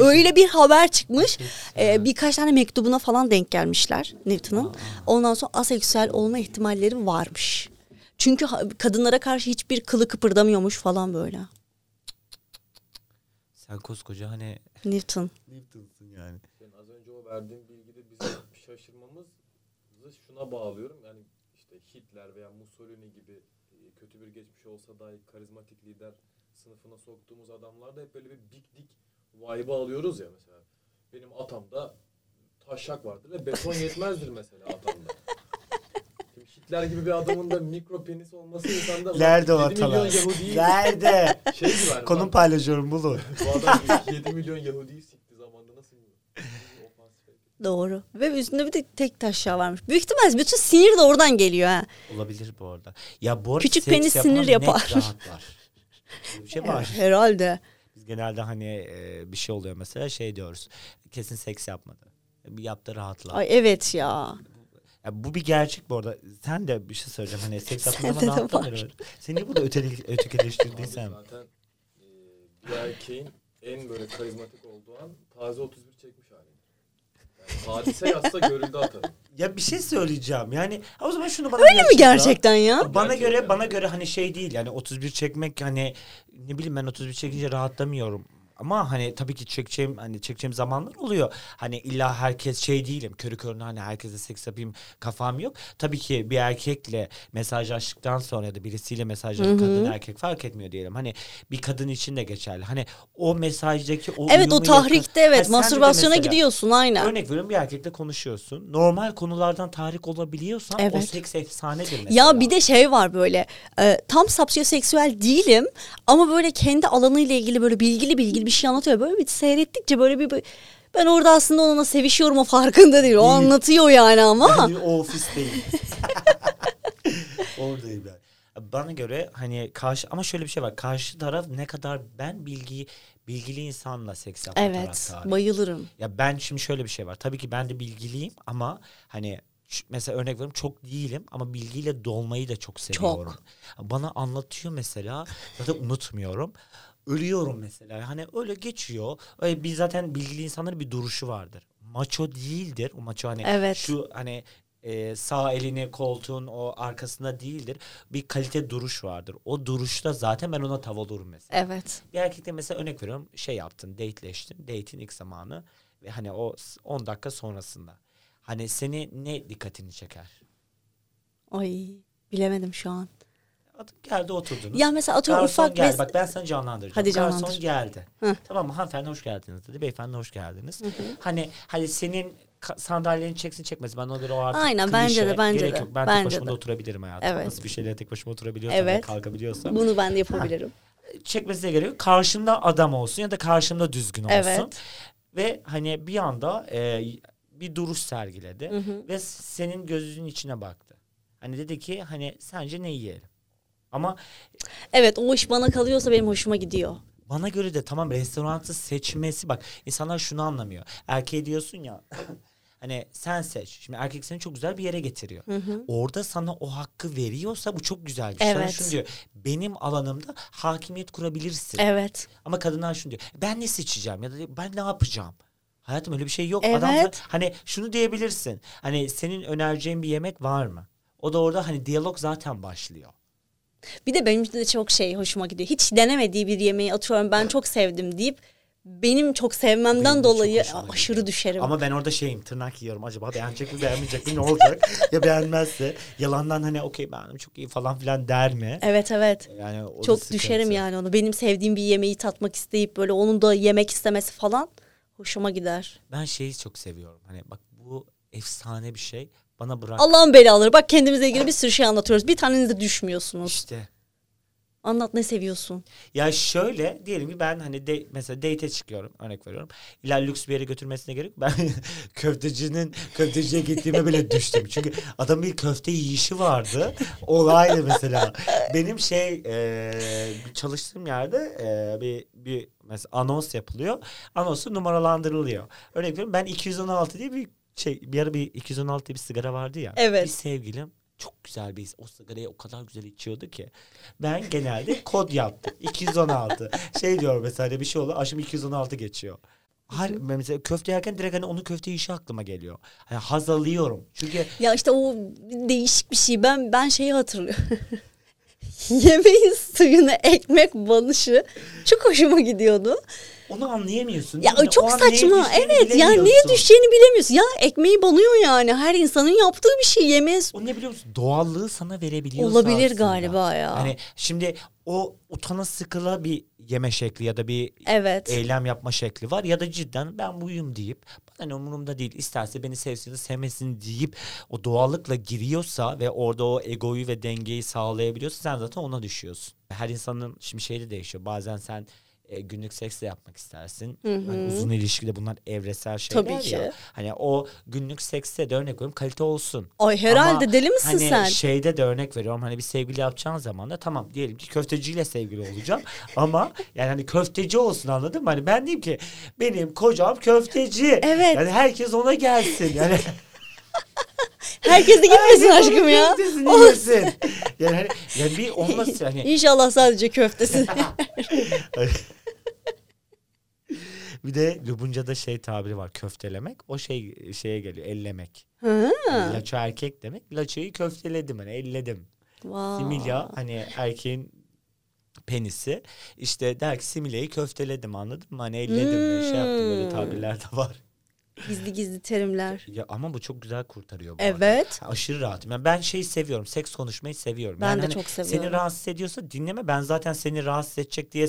Öyle bir haber çıkmış. Ee, birkaç tane mektubuna falan denk gelmişler Newton'un. Ondan sonra aseksüel olma ihtimalleri varmış. Çünkü kadınlara karşı hiçbir kılı kıpırdamıyormuş falan böyle. Sen koskoca hani Newton. Newton'sun yani. Senin az önce o verdiğin bilgide bize şaşırmamızı şuna bağlıyorum. Yani işte Hitler veya Mussolini gibi e, kötü bir geçmiş olsa dahi karizmatik lider sınıfına soktuğumuz adamlarda hep böyle bir big dick vibe'ı alıyoruz ya mesela. Benim atamda taşak vardır ve beton yetmezdir mesela atamda. Şimdi Hitler gibi bir adamın da mikro penis olması insanda Nerede o 7 milyon atalar? Yahudi'yi Nerede? şey gibi hani Konum lan, paylaşıyorum bulur. bu adam 7 milyon Yahudi'yi sikti zamanında nasıl ofansif Doğru. Ve üstünde bir de tek taşya varmış. Büyük ihtimal bütün sinir de oradan geliyor ha. Olabilir bu arada. Ya bu arada Küçük seks penis yapan sinir net yapar. rahatlar. Böyle bir şey var. Herhalde. Biz genelde hani e, bir şey oluyor mesela şey diyoruz. Kesin seks yapmadı. Bir yaptı rahatla. Ay evet ya. Ya bu bir gerçek bu arada. Sen de bir şey söyleyeceğim. Hani seks yapmadan Sende de rahatlamıyor. Seni niye burada öteki, ötekileştirdiysem. Zaten e, bir erkeğin en böyle karizmatik olduğu an taze 31 çekmiş hali. Yani hadise yazsa görüldü atarım. Ya bir şey söyleyeceğim. Yani o zaman şunu bana Öyle mi gerçekten ya? Bana Gerçekten. göre bana göre hani şey değil yani 31 çekmek hani ne bileyim ben 31 çekince rahatlamıyorum. Ama hani tabii ki çekeceğim hani çekeceğim zamanlar oluyor. Hani illa herkes şey değilim. Körü körüne hani herkese seks yapayım kafam yok. Tabii ki bir erkekle mesajlaştıktan sonra ya da birisiyle mesajlaştık kadın erkek fark etmiyor diyelim. Hani bir kadın için de geçerli. Hani o mesajdaki o Evet o tahrikte yakın- Ha, evet de mastürbasyona gidiyorsun aynen. Örnek veriyorum bir erkekle konuşuyorsun. Normal konulardan tahrik olabiliyorsan o Evet. seks efsanedir mesela. Ya bir de şey var böyle e, tam sapsiyoseksüel değilim ama böyle kendi alanıyla ilgili böyle bilgili bilgili bir şey anlatıyor. Böyle bir seyrettikçe böyle bir, bir- ben orada aslında onunla sevişiyorum o farkında değil. O Değil. anlatıyor yani ama. Yani o ofisteyim. Oradayım ben. Bana göre hani karşı ama şöyle bir şey var. Karşı taraf ne kadar ben bilgiyi bilgili insanla seks yapma Evet. taraftarıyım. Bayılırım. Ya ben şimdi şöyle bir şey var. Tabii ki ben de bilgiliyim ama hani mesela örnek veriyorum çok değilim ama bilgiyle dolmayı da çok seviyorum. Bana anlatıyor mesela zaten unutmuyorum. Ölüyorum mesela. Hani öyle geçiyor. Öyle bir zaten bilgili insanların bir duruşu vardır. Maço değildir. O maço hani Evet. şu hani e, sağ elini koltuğun o arkasında değildir. Bir kalite duruş vardır. O duruşta zaten ben ona tav olurum mesela. Evet. Bir erkekte mesela örnek veriyorum şey yaptın dateleştin date'in ilk zamanı ve hani o s- 10 dakika sonrasında hani seni ne dikkatini çeker? Ay bilemedim şu an. Geldi oturdunuz. Ya mesela atıyorum Garson ufak geldi. bir... Bak ben sana canlandıracağım. Hadi Garson canlandır. geldi. Hı. Tamam mı? Hanımefendi hoş geldiniz dedi. Beyefendi hoş geldiniz. Hani hani senin sandalyeni çeksin çekmesin. Ben o o artık Aynen, bence klişe. de, bence Gerek de, yok. Ben bence tek başıma de. da oturabilirim hayatım. Evet. Nasıl bir şeyle tek başıma oturabiliyorsam ve Evet. kalkabiliyorsam. Bunu ben de yapabilirim. çekmesine gerek yok. Karşımda adam olsun ya da karşımda düzgün olsun. Evet. Ve hani bir anda e, bir duruş sergiledi Hı hı. ve senin gözünün içine baktı. Hani dedi ki hani sence ne yiyelim? Ama Evet o iş bana kalıyorsa benim hoşuma gidiyor. bana göre de tamam restoranı seçmesi bak insanlar şunu anlamıyor. Erkeğe diyorsun ya hani sen seç. Şimdi erkek seni çok güzel bir yere getiriyor. Orada sana o hakkı veriyorsa bu çok güzel bir şey. Sana Evet. şunu diyor. Benim alanımda hakimiyet kurabilirsin. Evet. Ama kadınlar şunu diyor. Ben ne seçeceğim ya da ben ne yapacağım? Hayatım öyle bir şey yok. Evet. Adam da- hani şunu diyebilirsin. Hani senin önereceğin bir yemek var mı? O da orada hani diyalog zaten başlıyor. Bir de benim de çok şey hoşuma gidiyor. Hiç denemediği bir yemeği atıyorum ben çok sevdim deyip benim çok sevmemden Benim çok dolayı hoşuma aşırı gidiyor. düşerim. Ama ben orada şeyim tırnak yiyorum. Acaba beğenecek mi beğenmeyecek mi ne olacak? ya beğenmezse yalandan hani okey beğendim çok iyi falan filan der mi? Evet evet. Yani çok sıkıntı. düşerim yani onu. Benim sevdiğim bir yemeği tatmak isteyip böyle onun da yemek istemesi falan hoşuma gider. Ben şeyi çok seviyorum. Hani bak bu efsane bir şey. Bana bırak. Allah'ın belaları. Bak kendimizle ilgili bir sürü şey anlatıyoruz. Bir taneniz de düşmüyorsunuz. İşte. Anlat ne seviyorsun? Ya şöyle diyelim ki ben hani de, mesela date'e çıkıyorum örnek veriyorum. İlla lüks bir yere götürmesine gerek. Ben köftecinin köfteciye gittiğime bile düştüm. Çünkü adamın bir köfte yiyişi vardı. Olaydı mesela. Benim şey e, çalıştığım yerde e, bir bir mesela anons yapılıyor. Anonsu numaralandırılıyor. Örnek veriyorum ben 216 diye bir şey bir ara bir 216 diye bir sigara vardı ya. Evet. Bir sevgilim çok güzel bir o sigarayı o kadar güzel içiyordu ki. Ben genelde kod yaptım. 216. Şey diyor mesela hani bir şey olur aşım 216 geçiyor. Hayır, mesela köfte yerken direkt hani onu köfte işi aklıma geliyor. Hani haz alıyorum. Çünkü Ya işte o değişik bir şey. Ben ben şeyi hatırlıyorum. Yemeğin suyuna ekmek banışı çok hoşuma gidiyordu. Onu anlayamıyorsun. Ya mi? çok O saçma. Evet ya neye bilemiyorsun. düşeceğini bilemiyorsun. Ya ekmeği banıyor yani. Her insanın yaptığı bir şey. Yemeğe O ne biliyor musun? Doğallığı sana verebiliyor olabilir aslında. galiba ya. Hani şimdi o utana sıkıla bir yeme şekli ya da bir evet. eylem yapma şekli var ya da cidden ben buyum deyip bana ne umurumda değil isterse beni sevsin ya da sevmesin deyip o doğallıkla giriyorsa ve orada o egoyu ve dengeyi sağlayabiliyorsa sen zaten ona düşüyorsun. Her insanın şimdi şey de değişiyor bazen sen e, günlük seks de yapmak istersin. Hani uzun ilişkide bunlar evresel şeyler Tabii ki. ya. Hani o günlük sekste de örnek veriyorum kalite olsun. Ay herhalde Ama deli misin hani sen? şeyde de örnek veriyorum hani bir sevgili yapacağın zaman da tamam diyelim ki köfteciyle sevgili olacağım ama yani hani köfteci olsun anladın mı? Hani ben diyeyim ki benim kocam köfteci. Evet. Yani herkes ona gelsin. Yani Herkes de gitmesin aşkım ya. Köftesini yesin. Yani, hani, yani bir olması hani İnşallah sadece köftesini. Bir de Lubunca'da şey tabiri var köftelemek. O şey şeye geliyor ellemek. Hı. Yani laço erkek demek. Laçoyu köfteledim hani elledim. Wow. Similya hani erkeğin penisi işte der ki simileyi köfteledim anladın mı? Hani elledim böyle şey yaptım böyle Hmm. tabirler de var. Gizli gizli terimler. Ya ama bu çok güzel kurtarıyor bu arada. Evet. Aşırı rahatım. Yani ben şeyi seviyorum. Seks konuşmayı seviyorum. Ben yani de hani çok seviyorum. Seni rahatsız ediyorsa dinleme. Ben zaten seni rahatsız edecek diye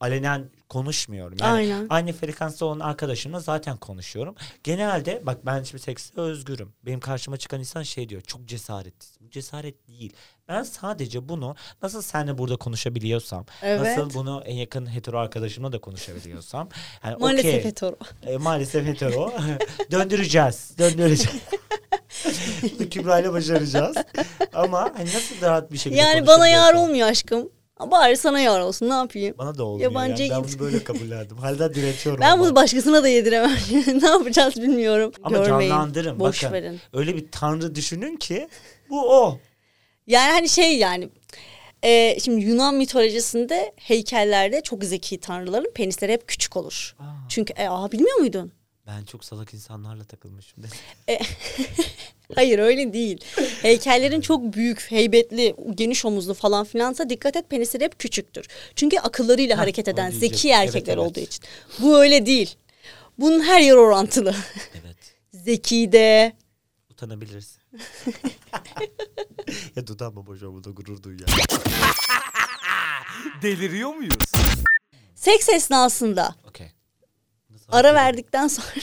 alenen konuşmuyorum. Yani Aynen. aynı frekansta olan arkadaşımla zaten konuşuyorum. Genelde bak ben şimdi sekste özgürüm. Benim karşıma çıkan insan şey diyor. Çok cesaretlisin. Bu cesaret değil. Ben sadece bunu nasıl seninle burada konuşabiliyorsam, Evet. nasıl bunu en yakın hetero arkadaşımla da konuşabiliyorsam, yani Maalesef okey. hetero. E, maalesef hetero. Döndüreceğiz. Döndüreceğiz. Kübra ile başaracağız. Ama hani nasıl rahat bir şekilde Yani bana yar olmuyor aşkım. Bari sana yar olsun ne yapayım? Bana da olmuyor Yabancı yani. Ben bunu böyle kabullendim. Hala diretiyorum Ben ama. bunu başkasına da yediremem. ne yapacağız bilmiyorum. Ama Görmeyin. canlandırın. Boş Bakın verin. öyle bir tanrı düşünün ki bu o. Yani hani şey yani e, şimdi Yunan mitolojisinde heykellerde çok zeki tanrıların penisleri hep küçük olur. Aa. Çünkü e, aa bilmiyor muydun? Ben çok salak insanlarla takılmışım. Hayır öyle değil. Heykellerin çok büyük, heybetli, geniş omuzlu falan filansa dikkat et penisleri hep küçüktür. Çünkü akıllarıyla Hah, hareket eden zeki Evet, erkekler evet. olduğu için. Bu öyle değil. Bunun her yer orantılı. evet. Zeki de, Utanabilirsin. ya dudağıma boş burada gurur duy ya. Deliriyor muyuz? seks esnasında Okey. Nasıl ara verdikten sonra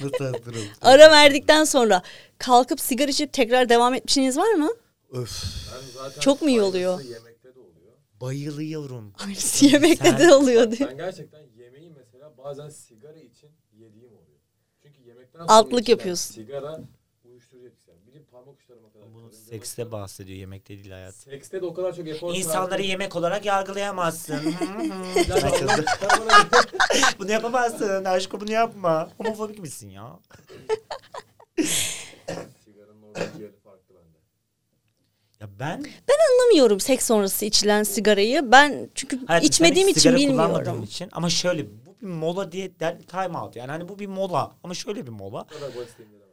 Nasıl hazırım? ara verdikten sonra kalkıp sigara içip tekrar devam etmişiniz var mı? Öf. Ben zaten Çok mu iyi aynısı oluyor? Yemekte de oluyor. Bayılıyorum. Aynısı yemekte Sen- de oluyor diyor. Ben gerçekten yemeği mesela bazen sigara için yediğim oluyor. Çünkü yemekten sonra Altlık içilen yapıyorsun. Sigara uyuşturucu etkisi. Yani bir parmak uçlarıma kadar. Bunu sekste bahsediyor yemekte değil hayat. Sekste de o kadar çok efor İnsanları sarf- yemek olarak yargılayamazsın. Bunu yapamazsın. Aşkım bunu yapma. Homofobik misin ya? Sigaranın oradaki yeri farklı bende. Ya ben Anlamıyorum seks sonrası içilen sigarayı. Ben çünkü hayatım içmediğim hiç için sigara kullanmadığın bilmiyorum. Için, ama şöyle bu bir mola diye der, time out yani hani bu bir mola ama şöyle bir mola. Kadar basit.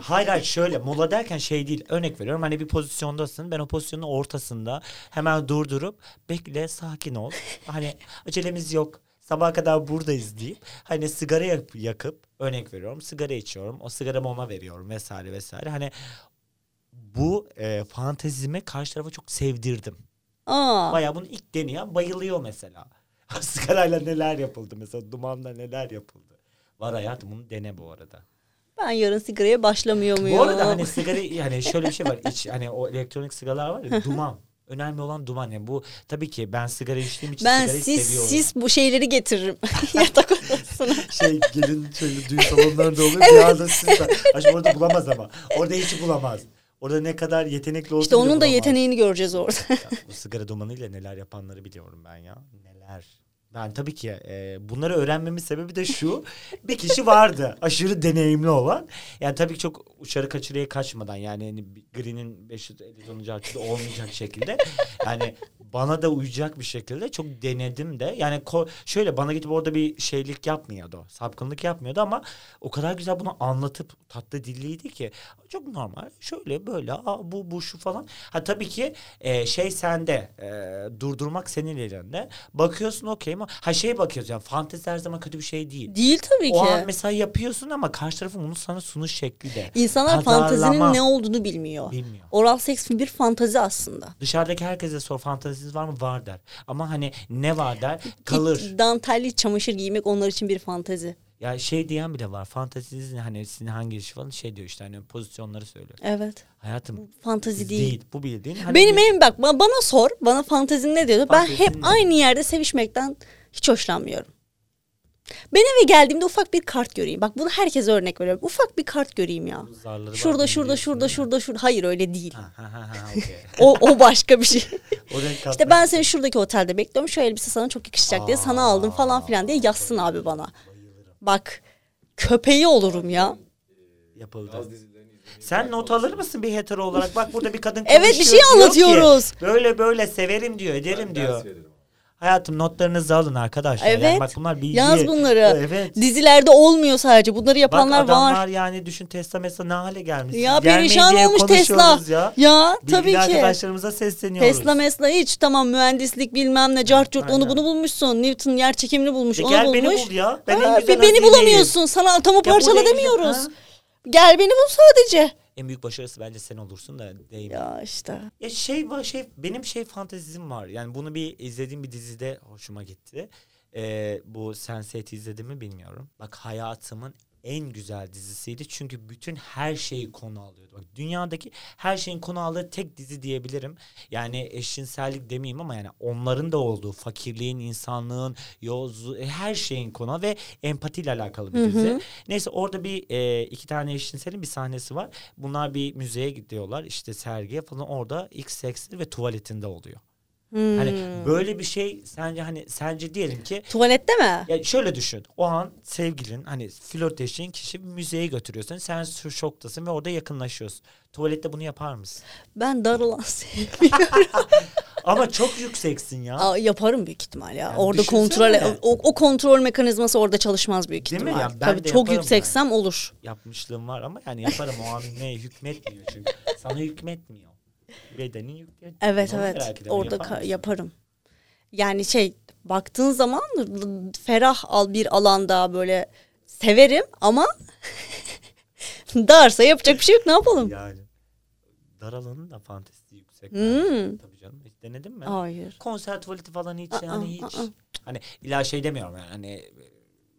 Hayır hayır şöyle mola derken şey değil örnek veriyorum hani bir pozisyondasın ben o pozisyonun ortasında hemen durdurup bekle sakin ol hani acelemiz yok sabaha kadar buradayız deyip hani sigara yak- yakıp örnek veriyorum sigara içiyorum o sigaramı ona veriyorum vesaire vesaire hani bu e, fantezimi karşı tarafa çok sevdirdim. Aa, Bayağı bunu ilk deneyen bayılıyor mesela. Sigarayla neler yapıldı mesela dumanla neler yapıldı. Var hayatım bunu dene bu arada. Ben yarın sigaraya başlamıyor muyum? Bu arada hani sigara yani şöyle bir şey var. İç, hani o elektronik sigaralar var ya duman. Önemli olan duman. Yani bu tabii ki ben sigara içtiğim için ben sigarayı sis seviyorum. sis bu şeyleri getiririm yatak odasına. Şey gelin şöyle düğün salonlarında oluyor. Bir anda sis var. Aşkım orada bulamaz ama. Orada hiç bulamaz. Orada ne kadar yetenekli olsa İşte onun da bulamaz. yeteneğini göreceğiz orada. Ya, bu sigara dumanıyla neler yapanları biliyorum ben ya. Neler. Ben tabii ki e, bunları öğrenmemin sebebi de şu. bir kişi vardı aşırı deneyimli olan. Yani tabii ki çok uçarı kaçırıya kaçmadan yani hani Green'in 550 tonuncu açıda olmayacak şekilde. Yani bana da uyacak bir şekilde çok denedim de. Yani ko- şöyle bana gidip orada bir şeylik yapmıyordu. Sapkınlık yapmıyordu ama o kadar güzel bunu anlatıp tatlı dilliydi ki. Çok normal. Şöyle böyle aa, bu bu şu falan. Ha tabii ki e, şey sende e, durdurmak senin elinde. Bakıyorsun okey mi? Ha şey bakıyorsun yani fantezi her zaman kötü bir şey değil. Değil tabii O an ki. mesela yapıyorsun ama karşı tarafın bunu sana sunuş şekli de. İnsanlar Pazarlama. fantazinin ne olduğunu bilmiyor. Bilmiyor. Oral seks bir fantazi aslında. Dışarıdaki herkese sor fanteziniz var mı? Var der. Ama hani ne var der? Kalır. Dantelli çamaşır giymek onlar için bir fantazi. Ya şey diyen bile var. Fanteziniz ne? Hani sizin hangi iş falan şey diyor işte hani pozisyonları söylüyor. Evet. Hayatım Fantazi değil. değil. Bu bildiğin. Hani Benim en bak ba- bana sor. Bana fantezin ne diyordu? Ben Fantezin hep ne? aynı yerde sevişmekten hiç hoşlanmıyorum. Ben eve geldiğimde ufak bir kart göreyim. Bak bunu herkese örnek veriyorum. Ufak bir kart göreyim ya. Zarları Şurada şurada şurada değil şurada şurada. Hayır öyle değil. Ha ha ha. O, o başka bir şey. İşte ben seni şuradaki otelde bekliyorum. Şu elbise sana çok yakışacak diye sana aldım falan filan diye yazsın abi bana. Bak köpeği olurum ya. yapıldı. Sen not alır mısın bir hetero olarak? Bak burada bir kadın Evet, bir konuşuyor, şey anlatıyoruz. ki, böyle böyle severim diyor, ederim Ben diyor. Hayatım notlarınızı alın arkadaşlar. Yani Evet. bak bunlar bilgi. Yaz bunları. Evet. Dizilerde olmuyor sadece. Bunları yapanlar Bak adamlar var. yani düşün Tesla mesela ne hale gelmiş. Ya perişan olmuş Tesla. Ya, Ya Bilgili tabii ki. arkadaşlarımıza sesleniyoruz. Tesla mesla hiç tamam mühendislik bilmem ne cart curt onu bunu bulmuşsun. Newton yer çekimini bulmuş E onu gel bulmuş. beni bul ya. Ben en Aa, güzel beni bulamıyorsun. Sana bu parçala en demiyoruz. Ha? Gel beni bul sadece. En büyük başarısı bence sen olursun da değil. Ya. Ya işte. şey var şey benim şey fantezim var. Yani bunu bir izlediğim bir dizide hoşuma gitti. Ee, bu Sense8 izledim mi bilmiyorum. Bak hayatımın en güzel dizisiydi. Çünkü bütün her şeyi konu alıyordu. Bak dünyadaki her şeyin konu aldığı tek dizi diyebilirim. Yani eşcinsellik demeyeyim ama yani onların da olduğu fakirliğin, insanlığın, yolcu her şeyin konu ve empatiyle alakalı bir dizi. Neyse orada bir e, iki tane eşcinselin bir sahnesi var. Bunlar bir müzeye gidiyorlar işte sergiye falan orada ilk seksleri ve tuvaletinde oluyor. Hani böyle bir şey sence hani sence diyelim ki Tuvalette mi? ya şöyle düşün. O an sevgilin hani flörtleştiğin kişi bir müzeye götürüyorsun. Sen şoktasın ve orada yakınlaşıyorsun. Tuvalette bunu yapar mısın? Ben dar olan sevmiyorum. Ama çok yükseksin ya. Aa, yaparım büyük ihtimal ya. Yani orada kontrol o, o kontrol mekanizması orada çalışmaz büyük Değil mi? ihtimal. Yani ben Tabii de çok yükseksem olur. Yapmışlığım var ama yani yaparım o an ne hükmetmiyor çünkü. Sana hükmetmiyor. Bedenin hükmetmiyor. Evet Onu evet. Orada Yapar mısın? yaparım. Yani şey baktığın zaman ferah al bir alanda böyle severim ama darsa yapacak bir şey yok ne yapalım? Yani dar alanın da fantezisi yüksek. Hmm. Tabii canım. Hiç denedin mi? Hayır. Konser tuvaleti falan hiç Aa, yani hiç. aa. Hani illa şey demiyorum yani hani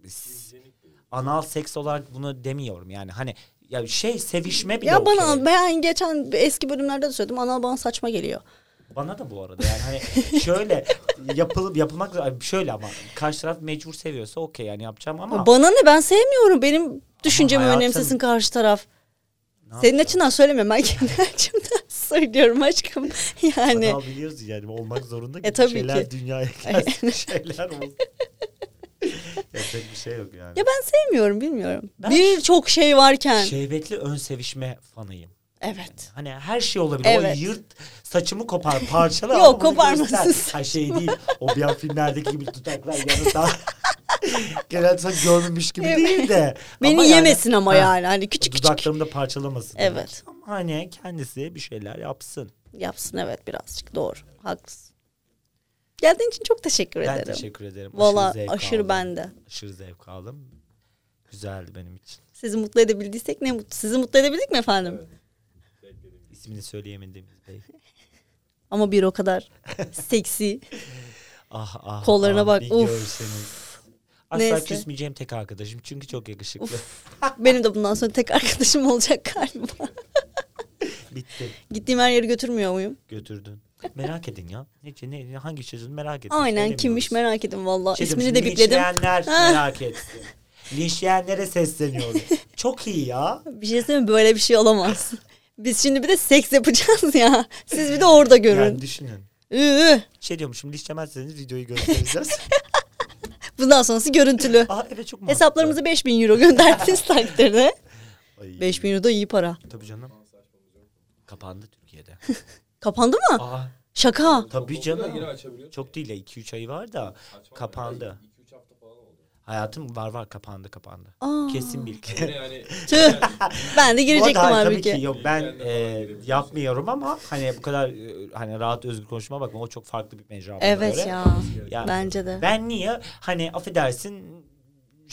e, s- anal seks olarak bunu demiyorum yani hani ya şey sevişme bile Ya bana okey. ben geçen eski bölümlerde de söyledim anal bana saçma geliyor. Bana da bu arada yani hani şöyle yapılıp yapılmak şöyle ama karşı taraf mecbur seviyorsa okey yani yapacağım ama Bana ne ben sevmiyorum benim düşüncemi hayatım- önemsesin karşı taraf. ne Senin yapacağım? açından söylemiyorum ben kendi açımdan söylüyorum aşkım. Yani Anal biliyoruz yani olmak zorunda ki E, tabii şeyler ki. dünyaya gelsin şeyler olsun. Yapacak bir şey yok yani. ya ben sevmiyorum bilmiyorum. Ben- Birçok şey varken. Şehvetli ön sevişme fanıyım. Evet. Hani her şey olabilir. Evet. O yırt saçımı kopar parçala. Yok, ama koparmasın. Ha şey değil. O bir an filmlerdeki gibi tutaklar yanında. Genelde sanki görmemiş gibi Evet. değil de. Beni Ama yani- yemesin ama Ha, yani hani küçük küçük Dudaklarımı da parçalamasın. demek. Evet. Ama hani kendisi bir şeyler yapsın. yapsın evet birazcık doğru. Haklısın. Geldiğin için çok teşekkür Ben ederim. teşekkür ederim. Valla aşırı aldım. ben de. Aşırı zevk aldım. Güzeldi benim için. Sizi mutlu edebildiysek ne mutlu. Sizi mutlu edebildik mi efendim? İsmini söyleyemediğimiz bey. Ama bir o kadar seksi. Ah ah. Kollarına ah, bak, Bir uf. görseniz. Asla Neyse. küsmeyeceğim tek arkadaşım çünkü çok yakışıklı. Benim de bundan sonra tek arkadaşım olacak galiba. Bitti. Gittiğim her yere götürmüyor muyum? Götürdün. Merak edin ya. Ne, ne, hangi çocuğun merak edin. Aynen kimmiş merak edin valla. Şey İsmini de bipledim. Linçleyenler merak etsin. Linçleyenlere sesleniyorum. Çok iyi ya. Bir şey söyleyeyim böyle bir şey olamaz. Biz şimdi bir de seks yapacağız ya. Siz bir de orada görün. Yani düşünün. Üü. Şey diyormuşum linçlemezseniz videoyu göstereceğiz. Bundan sonrası görüntülü. Aa evet çok mantıklı. Hesaplarımızı 5000 euro gönderdiğiniz takdirde. Ay, 5000 euro da iyi para. Tabii canım. Kapandı Türkiye'de. Kapandı mı? Aa Şaka. tabii Yine canım. açabiliyor. Çok değil ya 2-3 ayı var da kapandı. 2-3 hafta falan oldu. Hayatım var var kapandı kapandı. Aa. Kesin bilgi. Yine yani Tüh. Ben de Bu girecektim arada hayır, tabii halbuki. ki yok ben e, yapmıyorum ama hani bu kadar e, hani rahat özgür konuşma bakma o çok farklı bir mecra. bana Evet göre. ya. Ya, Bence de. Ben niye hani affedersin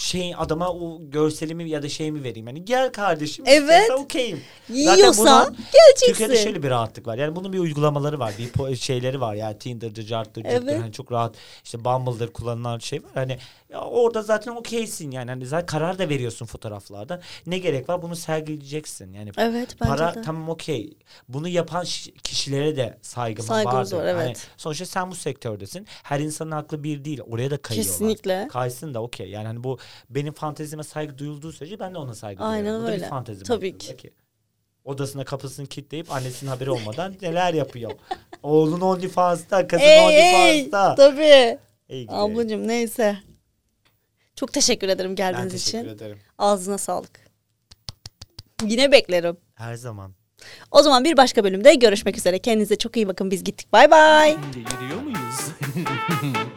şey adama o görselimi ya da şeyimi vereyim. Hani gel kardeşim. Evet. okeyim. Zaten Yiyorsan geleceksin. Türkiye'de şöyle bir rahatlık var. Yani bunun bir uygulamaları var. Bir şeyleri var. Yani Tinder'dır, Cart'tır, Evet. Hani çok rahat işte Bumble'dır kullanılan şey var. Hani ya orada zaten okeysin yani. Hani zaten karar da veriyorsun fotoğraflarda. Ne gerek var? Bunu sergileyeceksin. Yani Evet para de. tamam okey. Bunu yapan kişilere de saygım Saygımız vardır. var, evet. Hani sonuçta sen bu sektördesin. Her insanın aklı bir değil. Oraya da kayıyorlar. Kesinlikle. Kaysın da okey. Yani hani bu benim fantezime saygı duyulduğu sürece ben de ona saygı Aynen duyuyorum. Bu da öyle. bir fantezi Tabii ki. Odasına kapısını kilitleyip annesinin haberi olmadan neler yapıyor. Oğlun OnlyFans'ta, kızın Ey ey. OnlyFans'ta. Tabii. Ey gidi. Ablacığım neyse. Çok teşekkür ederim ben geldiğiniz teşekkür için. ederim. Ağzına sağlık. Yine beklerim. Her zaman. O zaman bir başka bölümde görüşmek üzere. Kendinize çok iyi bakın. Biz gittik. Bay bay. Şimdi gidiyor muyuz?